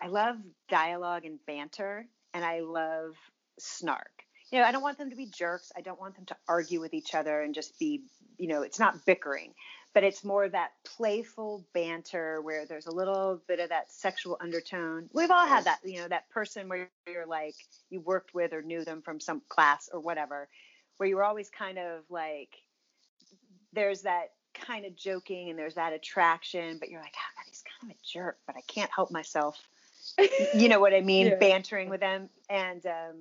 I love dialogue and banter, and I love snark. You know, I don't want them to be jerks. I don't want them to argue with each other and just be, you know, it's not bickering, but it's more that playful banter where there's a little bit of that sexual undertone. We've all had that, you know, that person where you're like, you worked with or knew them from some class or whatever, where you were always kind of like, there's that kind of joking and there's that attraction, but you're like, oh, God, he's kind of a jerk, but I can't help myself you know what I mean, yeah. bantering with them. And um,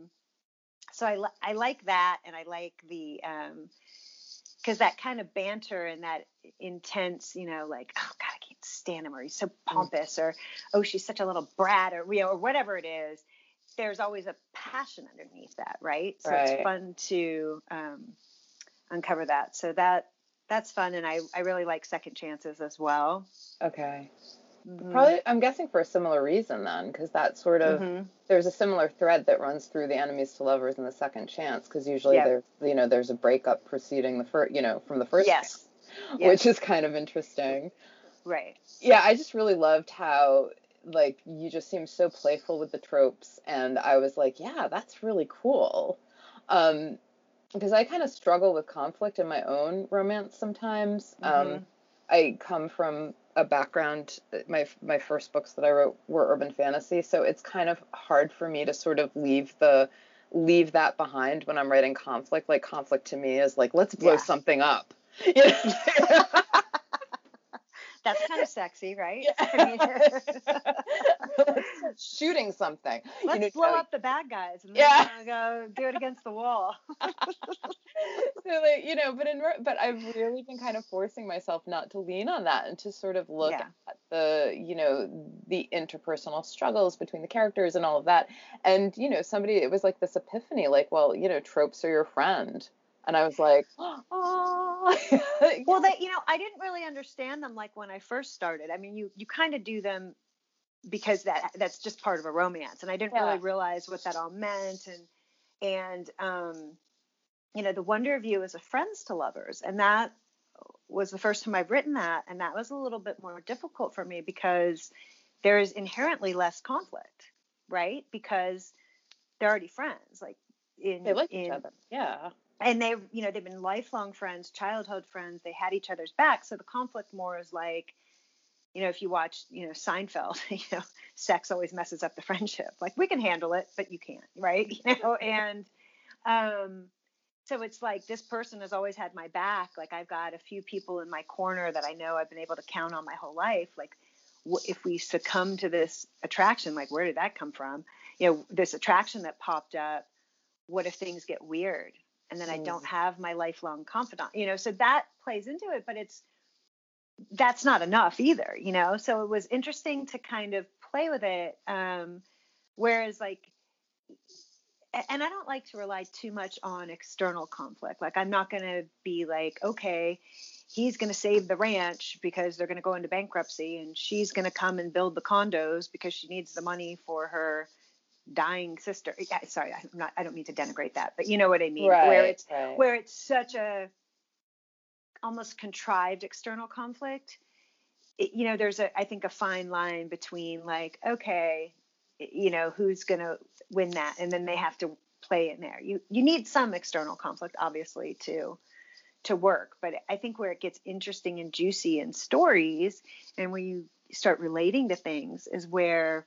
so I, I like that. And I like the, because um, that kind of banter and that intense, you know, like, oh God, I can't stand him, or he's so mm. pompous, or oh, she's such a little brat, or, you know, or whatever it is. There's always a passion underneath that, right? So right. it's fun to um, uncover that. So that that's fun, and I I really like second chances as well. Okay. Mm-hmm. Probably, I'm guessing for a similar reason then, because that sort of mm-hmm. there's a similar thread that runs through the enemies to lovers and the second chance, because usually yep. there's you know there's a breakup preceding the first you know from the first yes. Chance, (laughs) yes. which is kind of interesting. Right. Yeah, I just really loved how like you just seem so playful with the tropes, and I was like, yeah, that's really cool. Um, because I kind of struggle with conflict in my own romance sometimes. Um, mm-hmm. Um, I come from a background. My my first books that I wrote were urban fantasy, so it's kind of hard for me to sort of leave the leave that behind when I'm writing conflict. Like conflict to me is like let's blow yeah. something up. (laughs) You know? That's (laughs) kind of sexy, right? (laughs) shooting something. Let's you know, blow up the bad guys and yeah. go do it against the wall. (laughs) so like, you know, but in but I've really been kind of forcing myself not to lean on that and to sort of look yeah. at the, you know, the interpersonal struggles between the characters and all of that. And, you know, somebody it was like this epiphany, like, well, you know, tropes are your friend and I was like, oh. (laughs) well, that you know, I didn't really understand them like when I first started. I mean, you you kind of do them because that that's just part of a romance, and I didn't yeah. really realize what that all meant. And and um, you know, the wonder of you is a friends to lovers, and that was the first time I've written that, and that was a little bit more difficult for me because there is inherently less conflict, right? Because they're already friends, like in they like in, each other, yeah and they you know they've been lifelong friends childhood friends. They had each other's back. So the conflict more is like you know if you watch you know seinfeld (laughs) you know sex always messes up the friendship. Like we can handle it but you can't (laughs) right? You know and um so it's like this person has always had my back. Like i've got a few people in my corner that i know i've been able to count on my whole life. Like if we succumb to this attraction like where did that come from? You know this attraction that popped up what if things get weird and then mm. I don't have my lifelong confidant. You know, so that plays into it, but it's that's not enough either, you know? So it was interesting to kind of play with it. Um, whereas, like, and I don't like to rely too much on external conflict. Like, I'm not going to be like, okay, he's going to save the ranch because they're going to go into bankruptcy, and she's going to come and build the condos because she needs the money for her dying sister. Yeah, sorry, I'm not. I don't mean to denigrate that, but you know what I mean. Right, where it's right. where it's such a almost contrived external conflict. It, you know, there's a I think a fine line between like, okay, you know, who's going to win that, and then they have to play in there. You you need some external conflict, obviously, to to work. But I think where it gets interesting and juicy in stories, and where you start relating to things, is where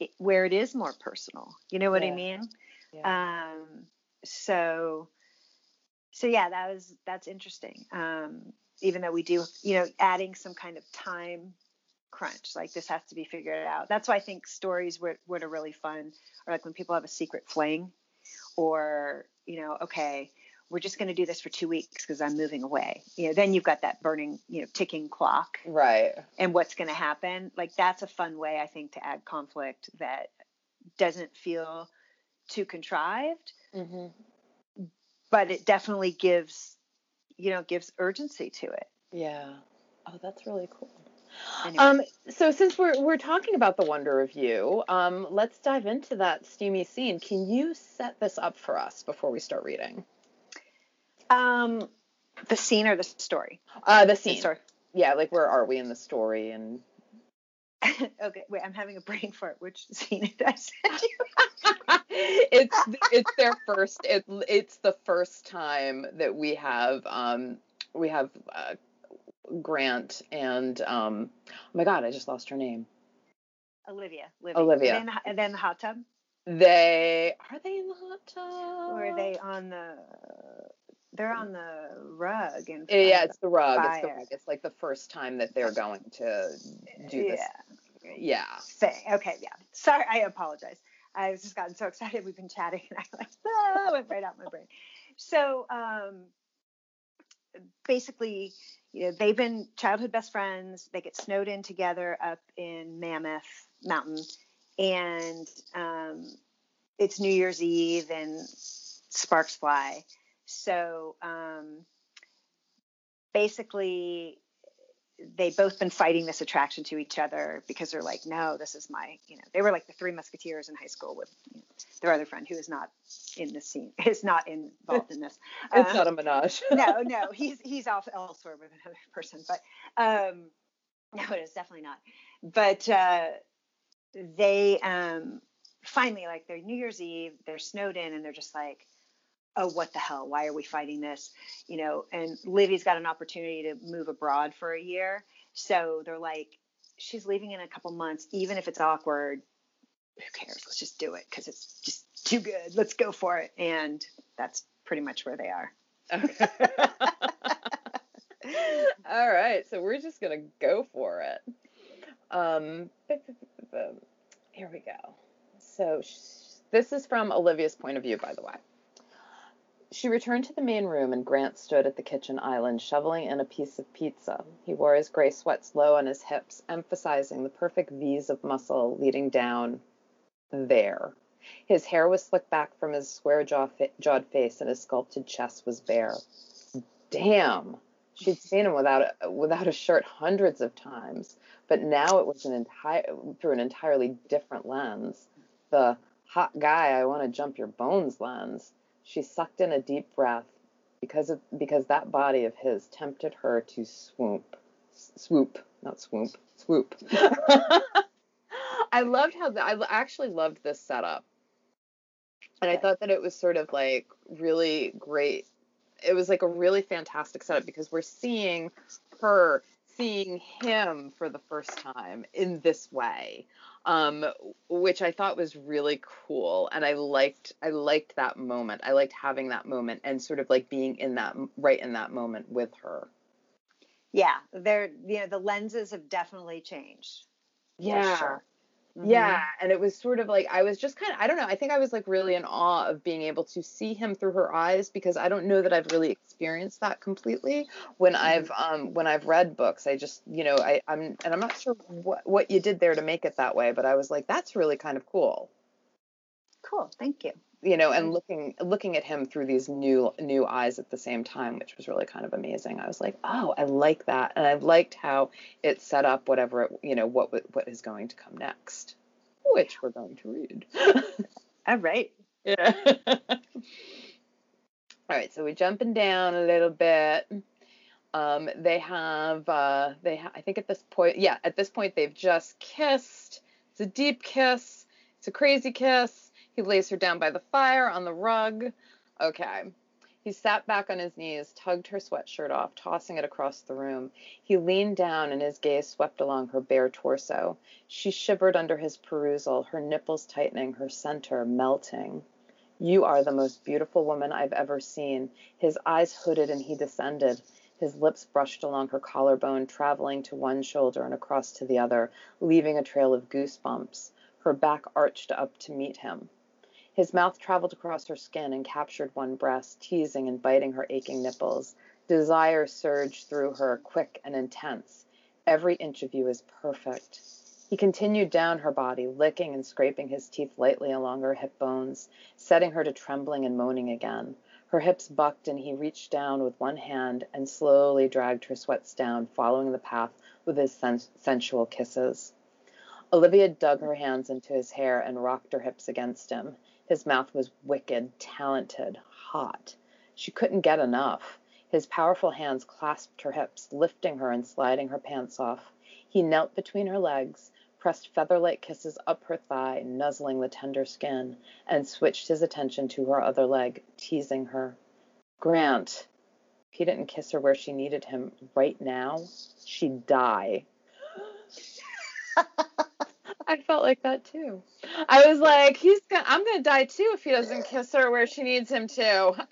it, where it is more personal. You know what Yeah. I mean? Yeah. Um, so, so yeah, that was that's interesting. Um, even though we do, you know, adding some kind of time crunch, like this has to be figured out. That's why I think stories what what are really fun, or like when people have a secret fling, or you know, okay, we're just going to do this for two weeks because I'm moving away. You know, then you've got that burning, you know, ticking clock right. and what's going to happen. Like that's a fun way I think to add conflict that doesn't feel too contrived, hmm but it definitely gives, you know, gives urgency to it. Yeah. Oh, that's really cool. Anyway. Um, so since we're we're talking about the wonder of you, um, let's dive into that steamy scene. Can you set this up for us before we start reading? Um, the scene or the story? Uh, the The scene. story. Yeah, like where are we in the story? And (laughs) okay, wait, I'm having a brain fart. Which scene did I send you? (laughs) it's it's their first. It, it's the first time that we have um we have uh, Grant and um oh my god I just lost her name. Olivia. Living. Olivia. And then, the- and then the hot tub. They are they in the hot tub? Or are they on the? They're on the rug and. Yeah, it's the rug. It's the rug. It's like the first time that they're going to do this. Yeah. Yeah. thing. Okay, yeah. Sorry, I apologize. I've just gotten so excited. We've been chatting, (laughs) and I like ah, went right out my brain. So, um, basically, you know, they've been childhood best friends. They get snowed in together up in Mammoth Mountain, and um, it's New Year's Eve, and sparks fly. So, um, basically they've both been fighting this attraction to each other because they're like, no, this is my, you know, they were like the three musketeers in high school with you know, their other friend who is not in this scene, (laughs) is not involved in this. (laughs) It's Uh, not a menage. (laughs) no, no, he's he's off elsewhere with another person, but um, no, it is definitely not. But uh, they um, finally, like, they're New Year's Eve, they're snowed in, and they're just like, oh, what the hell? Why are we fighting this? You know, and Livy's got an opportunity to move abroad for a year, so they're like, she's leaving in a couple months, even if it's awkward. Who cares? Let's just do it because it's just too good. Let's go for it, and that's pretty much where they are. Okay. (laughs) All right, so we're just gonna go for it. Um, here we go. So sh- this is from Olivia's point of view, by the way. She returned to the main room, and Grant stood at the kitchen island, shoveling in a piece of pizza. He wore his gray sweats low on his hips, emphasizing the perfect V's of muscle leading down there. His hair was slicked back from his square jaw jawed face, and his sculpted chest was bare. Damn, she'd seen him without a, without a shirt hundreds of times, but now it was an entire through an entirely different lens. The hot guy, I want to jump your bones lens. She sucked in a deep breath because of because that body of his tempted her to swoop, S- swoop, not swoop, swoop. (laughs) I loved how the, I actually loved this setup, and I thought that it was sort of like really great. It was like a really fantastic setup because we're seeing her seeing him for the first time in this way um, which I thought was really cool, and I liked I liked that moment. I liked having that moment and sort of like being in that right in that moment with her. Yeah, they're you know the lenses have definitely changed. Yeah, sure. Mm-hmm. Yeah, and it was sort of like I was just kind of I don't know, I think I was like really in awe of being able to see him through her eyes because I don't know that I've really experienced that completely when mm-hmm. I've um when I've read books. I just, you know, I I'm and I'm not sure what what you did there to make it that way, but I was like that's really kind of cool. Cool. Thank you you know, and looking looking at him through these new new eyes at the same time, which was really kind of amazing. I was like, oh, I like that, and I liked how it set up whatever it, you know what what is going to come next, which we're going to read. (laughs) All right. Yeah. (laughs) All right, so we're jumping down a little bit. Um, they have uh, they ha- I think at this point, yeah, at this point they've just kissed. It's a deep kiss. It's a crazy kiss he lays her down by the fire on the rug. Okay. He sat back on his knees, tugged her sweatshirt off, tossing it across the room. He leaned down and his gaze swept along her bare torso. She shivered under his perusal, her nipples tightening, her center melting. You are the most beautiful woman I've ever seen. His eyes hooded and he descended. His lips brushed along her collarbone, traveling to one shoulder and across to the other, leaving a trail of goosebumps. Her back arched up to meet him. His mouth traveled across her skin and captured one breast, teasing and biting her aching nipples. Desire surged through her, quick and intense. Every inch of you is perfect. He continued down her body, licking and scraping his teeth lightly along her hip bones, setting her to trembling and moaning again. Her hips bucked, and he reached down with one hand and slowly dragged her sweats down, following the path with his sens- sensual kisses. Olivia dug her hands into his hair and rocked her hips against him. His mouth was wicked, talented, hot. She couldn't get enough. His powerful hands clasped her hips, lifting her and sliding her pants off. He knelt between her legs, pressed feather like kisses up her thigh, nuzzling the tender skin, and switched his attention to her other leg, teasing her. Grant. If he didn't kiss her where she needed him right now, she'd die. I felt like that too. I was like, he's gonna, I'm gonna die too if he doesn't kiss her where she needs him to.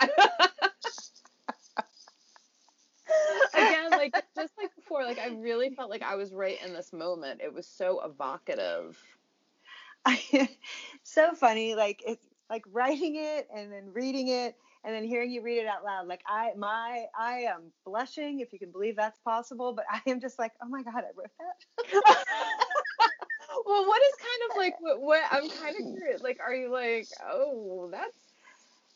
Again, like just like before, like I really felt like I was right in this moment. It was so evocative. (laughs) so funny, like it's like writing it and then reading it and then hearing you read it out loud. Like I my I am blushing, if you can believe that's possible, but I am just like, oh my god, I wrote that. (laughs) well, what is kind of like what, what I'm kind of (laughs) curious. Like, are you like, oh, that's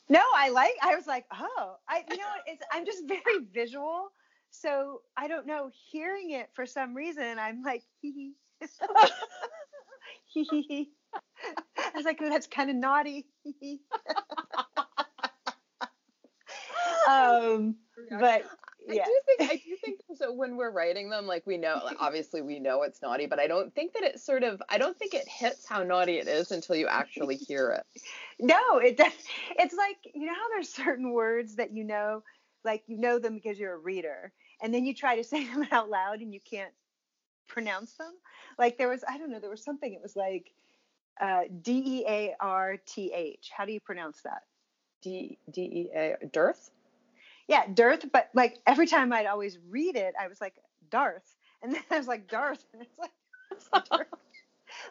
no, I like. I was like, oh, I you know, it's I'm just very visual, so I don't know. Hearing it for some reason, I'm like, hee hee, hee (laughs) hee. I was like, oh, that's kind of naughty. (laughs) um, but yeah. I do think I do (laughs) think so when we're writing them, like we know like (laughs) obviously we know it's naughty, but I don't think that it sort of I don't think it hits how naughty it is until you actually hear it. no, it does it's like you know how there's certain words that you know, like you know them because you're a reader, and then you try to say (laughs) them out loud and you can't pronounce them. Like there was I don't know, there was something, it was like uh, D E A R T H. How do you pronounce that? D D E A dearth? Yeah, Darth. But like every time I'd always read it, I was like Darth, and then (laughs) I was like Darth, and it's like, (laughs) it's like,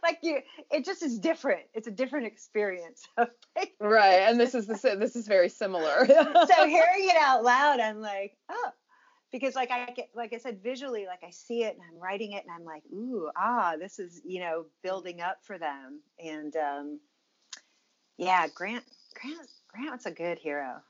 like you, it just is different. It's a different experience. (laughs) right, and this is the, this is very similar. so hearing it out loud, I'm like, oh, because like I get, like I said, visually, like I see it and I'm writing it, and I'm like, ooh, ah, this is you know building up for them, and um, yeah, Grant, Grant, Grant's a good hero.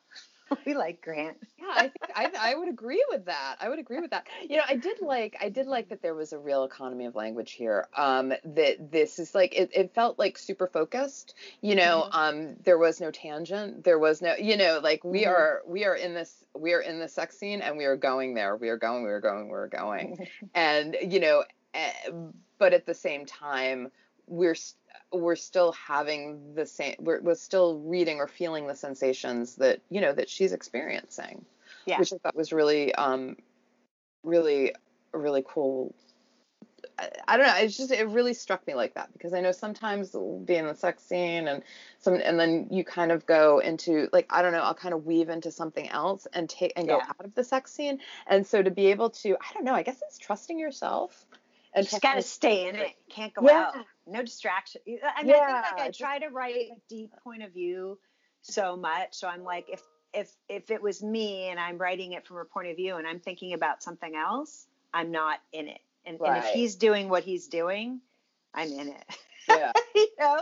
(laughs) we like Grant. yeah, I think I, I would agree with that. I would agree with that. You know, I did like I did like that there was a real economy of language here. Um, that this is like it, it felt like super focused. You know, mm-hmm. um, there was no tangent. There was no, you know, like we mm-hmm. are we are in this we are in the sex scene and we are going there. We are going. We are going. We're going. (laughs) and you know, eh, but at the same time, we're we're still having the same we're, we're still reading or feeling the sensations that you know that she's experiencing yeah. which i thought was really um really really cool I, I, don't know. It's just it really struck me like that because I know sometimes we'll be in the sex scene and some and then you kind of go into like I don't know. I'll kind of weave into something else and take and yeah. go out of the sex scene. And so to be able to I don't know. I guess it's trusting yourself and you just got to stay in it. Can't go yeah. out. No distraction. I mean, Yeah, I think like I try to write a deep point of view so much. So I'm like, if if if it was me and I'm writing it from a point of view and I'm thinking about something else, I'm not in it. And, and if he's doing what he's doing, I'm in it. Yeah. (laughs) you know?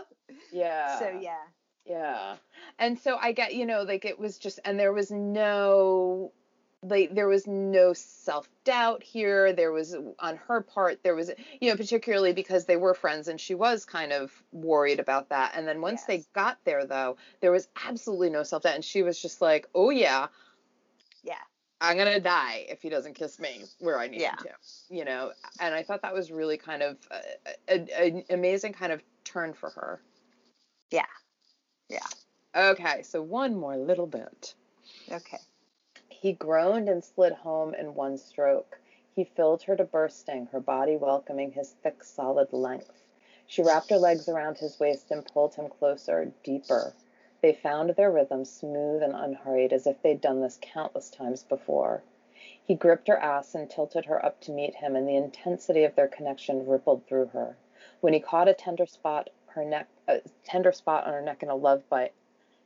Yeah. So yeah. Yeah. And so I get, you know, like it was just, and there was no, like, there was no self doubt here. There was, on her part, there was, you know, particularly because they were friends and she was kind of worried about that. And then once they got there, though, there was absolutely no self doubt. And she was just like, oh, yeah, Yeah. I'm going to die if he doesn't kiss me where I need Yeah. him to, you know. And I thought that was really kind of an amazing kind of turn for her. Yeah. Yeah. Okay, so one more little bit. Okay. He groaned and slid home in one stroke. He filled her to bursting, her body welcoming his thick, solid length. She wrapped her legs around his waist and pulled him closer, deeper. They found their rhythm smooth and unhurried, as if they'd done this countless times before. He gripped her ass and tilted her up to meet him, and the intensity of their connection rippled through her. When he caught a tender spot, her neck, a tender spot on her neck in a love bite,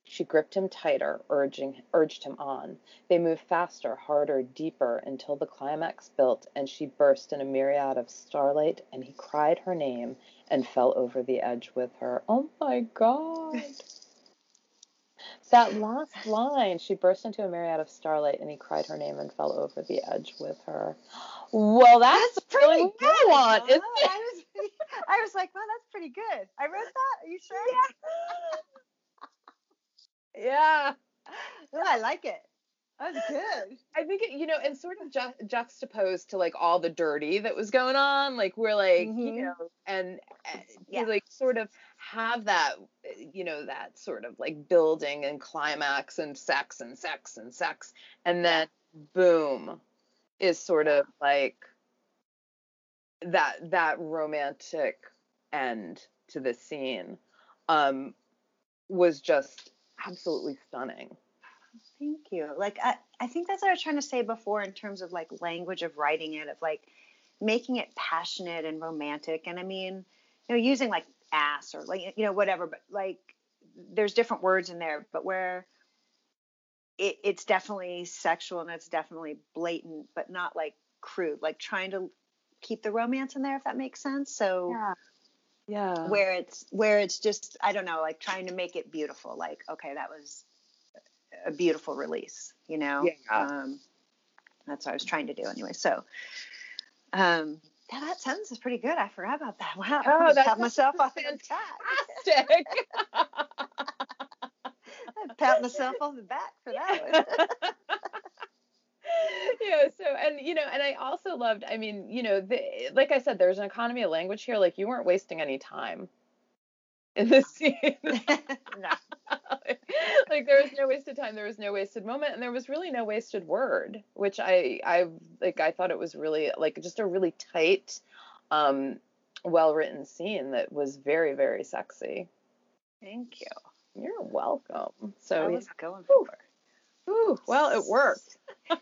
she gripped him tighter, urging, urged him on. They moved faster, harder, deeper, until the climax built, and she burst in a myriad of starlight, and he cried her name and fell over the edge with her. Oh my God! (laughs) that last line, she burst into a myriad of starlight, and he cried her name and fell over the edge with her. Well, that's, That's pretty what good. Isn't it? I was, (laughs) I was like, wow, that's pretty good. I wrote that. Are you sure? Yeah. (laughs) Oh, I like it. That's good. I think it, you know, and sort of ju- juxtaposed to like all the dirty that was going on, like we're like, you Mhm. know, and uh, Yeah. like sort of have that, you know, that sort of like building and climax and sex and sex and sex, and then boom, is sort of like that that romantic end to the scene, um, was just absolutely stunning. Thank you. Like I, I think that's what I was trying to say before in terms of like language of writing it, of like making it passionate and romantic. And I mean, you know, using like ass or like you know whatever, but like there's different words in there, but where it, it's definitely sexual and it's definitely blatant, but not like crude. Like trying to keep the romance in there, if that makes sense. So Yeah. Where it's where it's just I don't know, like trying to make it beautiful. Like okay, that was a beautiful release, you know. Yeah. Um, that's what I was trying to do anyway. So, um, yeah, that sentence is pretty good. I forgot about that. Wow, (laughs) Oh, I pat myself on the back. (laughs) pat myself on the back for that (laughs) yeah so and you know and i also loved i mean you know the, like i said there's an economy of language here. Like you weren't wasting any time in this (laughs) scene. (laughs) No. like there was no wasted time. There was no wasted moment. And there was really no wasted word which i i like i thought it was really like just a really tight um well written scene that was very very sexy. Thank you. you're welcome. I so was going for. Ooh, well it worked (laughs)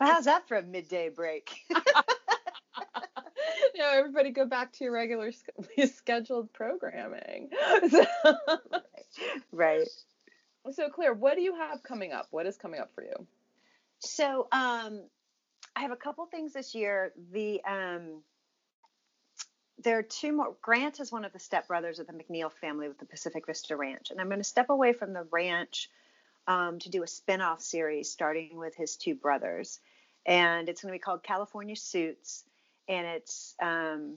Well, how's that for a midday break? (laughs) you know, everybody go back to your regular (laughs) scheduled programming. So, (laughs) right. so, Claire, what do you have coming up? What is coming up for you? So, um, I have a couple things this year. The um, there are two more. Grant is one of the stepbrothers of the McNeil family with the Pacific Vista Ranch, and I'm going to step away from the ranch um, to do a spin-off series starting with his two brothers, and it's going to be called California Suits, and it's um,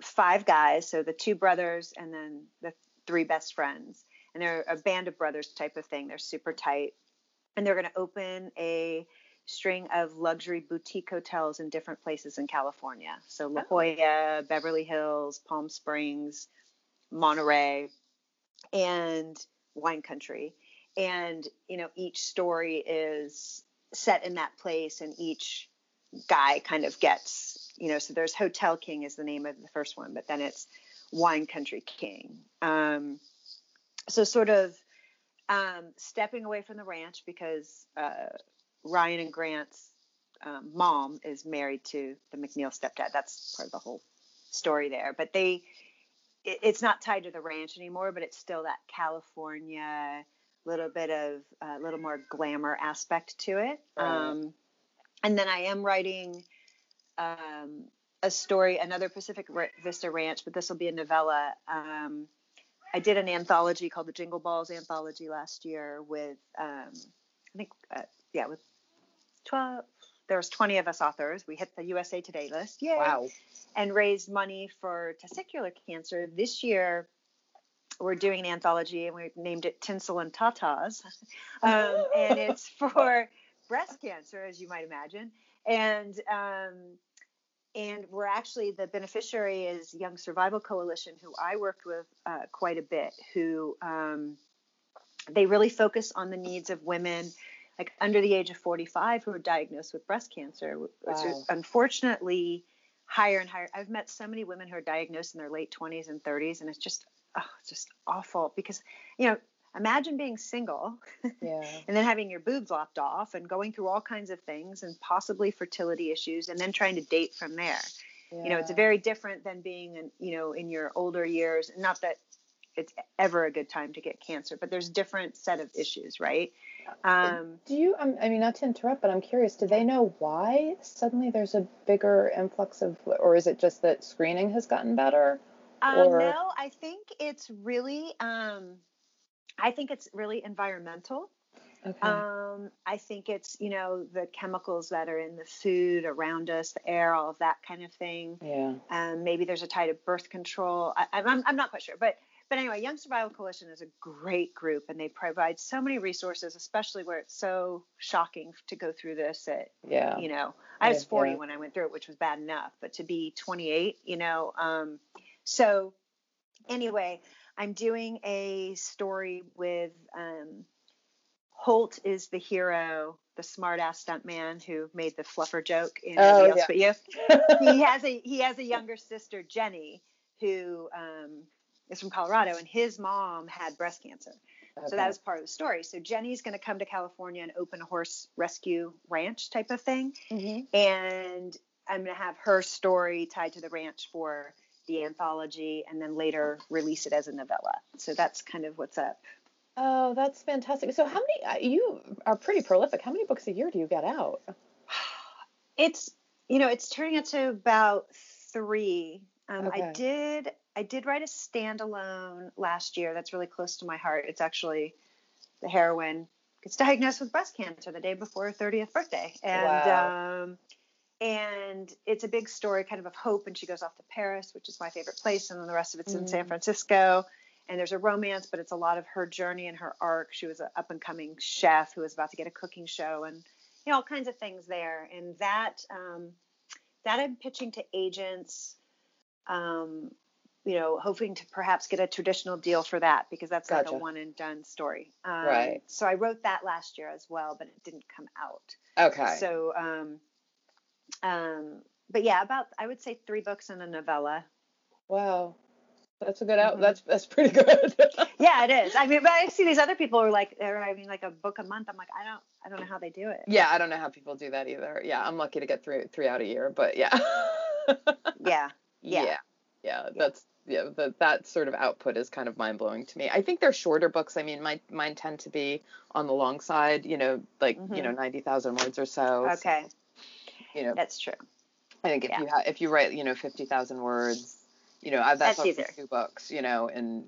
five guys, so the two brothers and then the three best friends, and they're a band of brothers type of thing. They're super tight, and they're going to open a string of luxury boutique hotels in different places in California. So La Jolla, Beverly Hills, Palm Springs, Monterey, and wine country. And, you know, each story is set in that place and each guy kind of gets, you know, so there's Hotel King is the name of the first one, but then it's Wine Country King. Um, so sort of um, stepping away from the ranch because uh, Ryan and Grant's um, mom is married to the McNeil stepdad. That's part of the whole story there. But they, it, it's not tied to the ranch anymore, but it's still that California little bit of a uh, little more glamour aspect to it. Um, and then I am writing um, a story, another Pacific Vista Ranch, but this will be a novella. Um, I did an anthology called the Jingle Balls Anthology last year with, um, I think, uh, yeah, with 12, there was 20 of us authors. We hit the USA Today list. Yay. Wow. And raised money for testicular cancer. This year, we're doing an anthology and we named it Tinsel and Tatas. Um, and it's (laughs) for breast cancer, as you might imagine. And um, and we're actually the beneficiary is Young Survival Coalition, who I worked with uh, quite a bit. Who um, they really focus on the needs of women like under the age of 45 who are diagnosed with breast cancer, which wow. is unfortunately higher and higher. I've met so many women who are diagnosed in their late 20s and 30s, and it's just oh, just awful because you know imagine being single (laughs) yeah. and then having your boobs lopped off and going through all kinds of things and possibly fertility issues and then trying to date from there yeah. you know it's very different than being in you know in your older years not that it's ever a good time to get cancer but there's different set of issues right um, do you um, i mean not to interrupt but i'm curious do they know why suddenly there's a bigger influx of or is it just that screening has gotten better um, or... no i think it's really um, I think it's really environmental. Okay. Um, I think it's you know the chemicals that are in the food around us, the air, all of that kind of thing. Yeah. Um, maybe there's a tie to birth control. I, I'm I'm not quite sure, but but anyway, Young Survival Coalition is a great group, and they provide so many resources, especially where it's so shocking to go through this. At yeah. You know, I was 40 yeah. when I went through it, which was bad enough, but to be 28, you know, um, so anyway, I'm doing a story with um, Holt is the hero, the smartass stuntman who made the fluffer joke in oh, Nobody yeah. Else But You. (laughs) he has a he has a younger sister, Jenny, who um, is from Colorado, and his mom had breast cancer. Okay. So that was part of the story. So Jenny's going to come to California and open a horse rescue ranch type of thing, mm-hmm. and I'm going to have her story tied to the ranch for the anthology and then later release it as a novella. So that's kind of what's up. Oh, that's fantastic. So how many uh, you are pretty prolific. How many books a year do you get out? (sighs) It's you know, it's turning out to about 3. Um, okay. I did I did write a standalone last year that's really close to my heart. It's actually the heroine gets diagnosed with breast cancer the day before her 30th birthday. And wow. um, and it's a big story kind of of hope and she goes off to paris which is my favorite place and then the rest of it's mm. in san mm. francisco and there's a romance but it's a lot of her journey and her arc she was an up and coming chef who was about to get a cooking show and you know all kinds of things there and that um, that i'm pitching to agents um, you know hoping to perhaps get a traditional deal for that because that's gotcha. like a one and done story um, right so i wrote that last year as well but it didn't come out okay so um but yeah, about I would say three books and a novella. Wow, that's a good out. Mm-hmm. That's that's pretty good. (laughs) yeah, it is. I mean, but I see these other people are like they're I mean like a book a month. I'm like I don't I don't know how they do it. Yeah, I don't know how people do that either. Yeah, I'm lucky to get three three out a year, but yeah. (laughs) yeah. Yeah. Yeah. Yeah. That's yeah, that that sort of output is kind of mind blowing to me. I think they're shorter books. I mean, my mine tend to be on the long side, you know, like mm-hmm. you know, mm-hmm. ninety thousand words or so. Okay. So you know that's true i think if yeah. you have if you write you know 50000 words you know that's, that's easier. two books you know in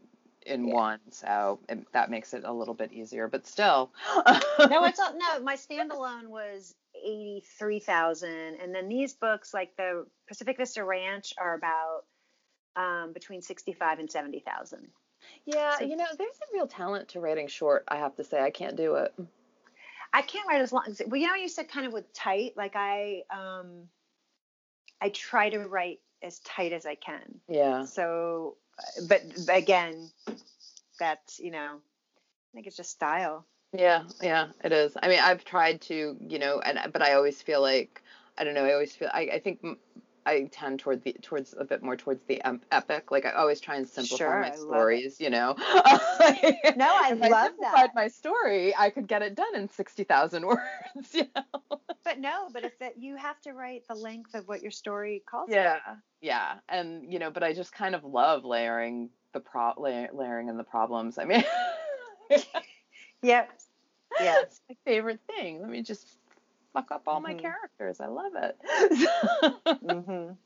in yeah. one so it, that makes it a little bit easier but still no it's (laughs) all, no my standalone was 83000 and then these books like the pacific vista ranch are about um, between 65 and 70000 yeah so, you know there's a real talent to writing short i have to say i can't do it I can't write as long as well. You know, you said kind of with tight. Like I, um, I try to write as tight as I can. Yeah. So, but again, that's you know, I think it's just style. Yeah, yeah, it is. I mean, I've tried to, you know, and but I always feel like I don't know. I always feel I, I think I tend toward the towards a bit more towards the epic. Like I always try and simplify sure, my stories. You know. (laughs) no, I if love I that. my story, I could get it done in sixty thousand (laughs) words. You know. But no, but if that you have to write the length of what your story calls. Yeah, for. yeah, Yeah. and you know, but I just kind of love layering the pro layering in the problems. I mean. (laughs) yep. Yeah. It's my favorite thing. Let me just fuck up all mm-hmm. my characters. I love it. mm-hmm. (laughs)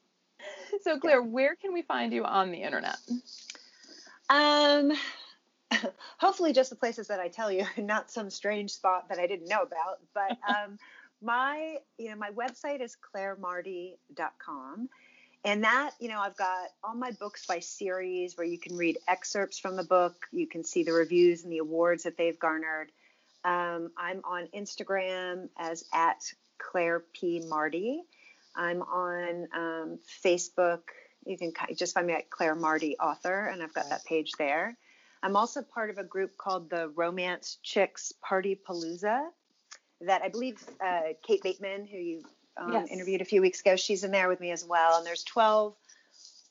So Claire, yeah. where can we find you on the internet? Um (laughs) hopefully just the places that I tell you, (laughs) not some strange spot that I didn't know about. But um, my, you know, my website is clairemarti.com. And that, you know, I've got all my books by series where you can read excerpts from the book. You can see the reviews and the awards that they've garnered. Um, I'm on Instagram as at Claire P. Marti. I'm on um, Facebook. You can just find me at Claire Marti Author, and I've got that page there. I'm also part of a group called the Romance Chicks Party Palooza that I believe uh, Kate Bateman, who you um, yes. interviewed a few weeks ago, she's in there with me as well. And there's 12,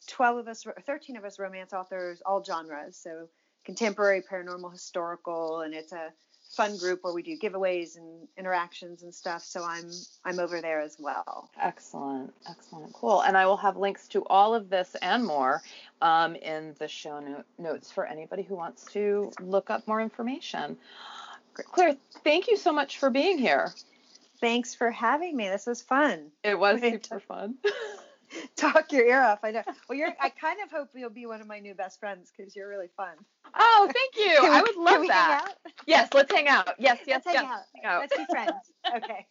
12 of us, 13 of us romance authors, all genres. So contemporary, paranormal, historical, and it's a fun group where we do giveaways and interactions and stuff. So I'm I'm over there as well. Excellent, excellent, cool. And I will have links to all of this and more um, in the show no- notes for anybody who wants to look up more information. Claire, thank you so much for being here. Thanks for having me. This was fun. It was (laughs) super fun. (laughs) (laughs) talk your ear off. I know. Well, you're. I kind of hope you'll be one of my new best friends because you're really fun. Oh, thank you. I would love that. Yes, let's hang out. Yes, yes, let's yes. Hang out. Hang out. Let's be friends. (laughs) Okay.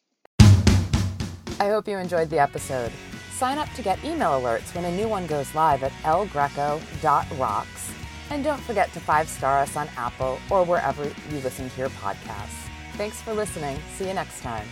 I hope you enjoyed the episode. Sign up to get email alerts when a new one goes live at elgreco.rocks. And don't forget to five star us on Apple or wherever you listen to your podcasts. Thanks for listening. See you next time.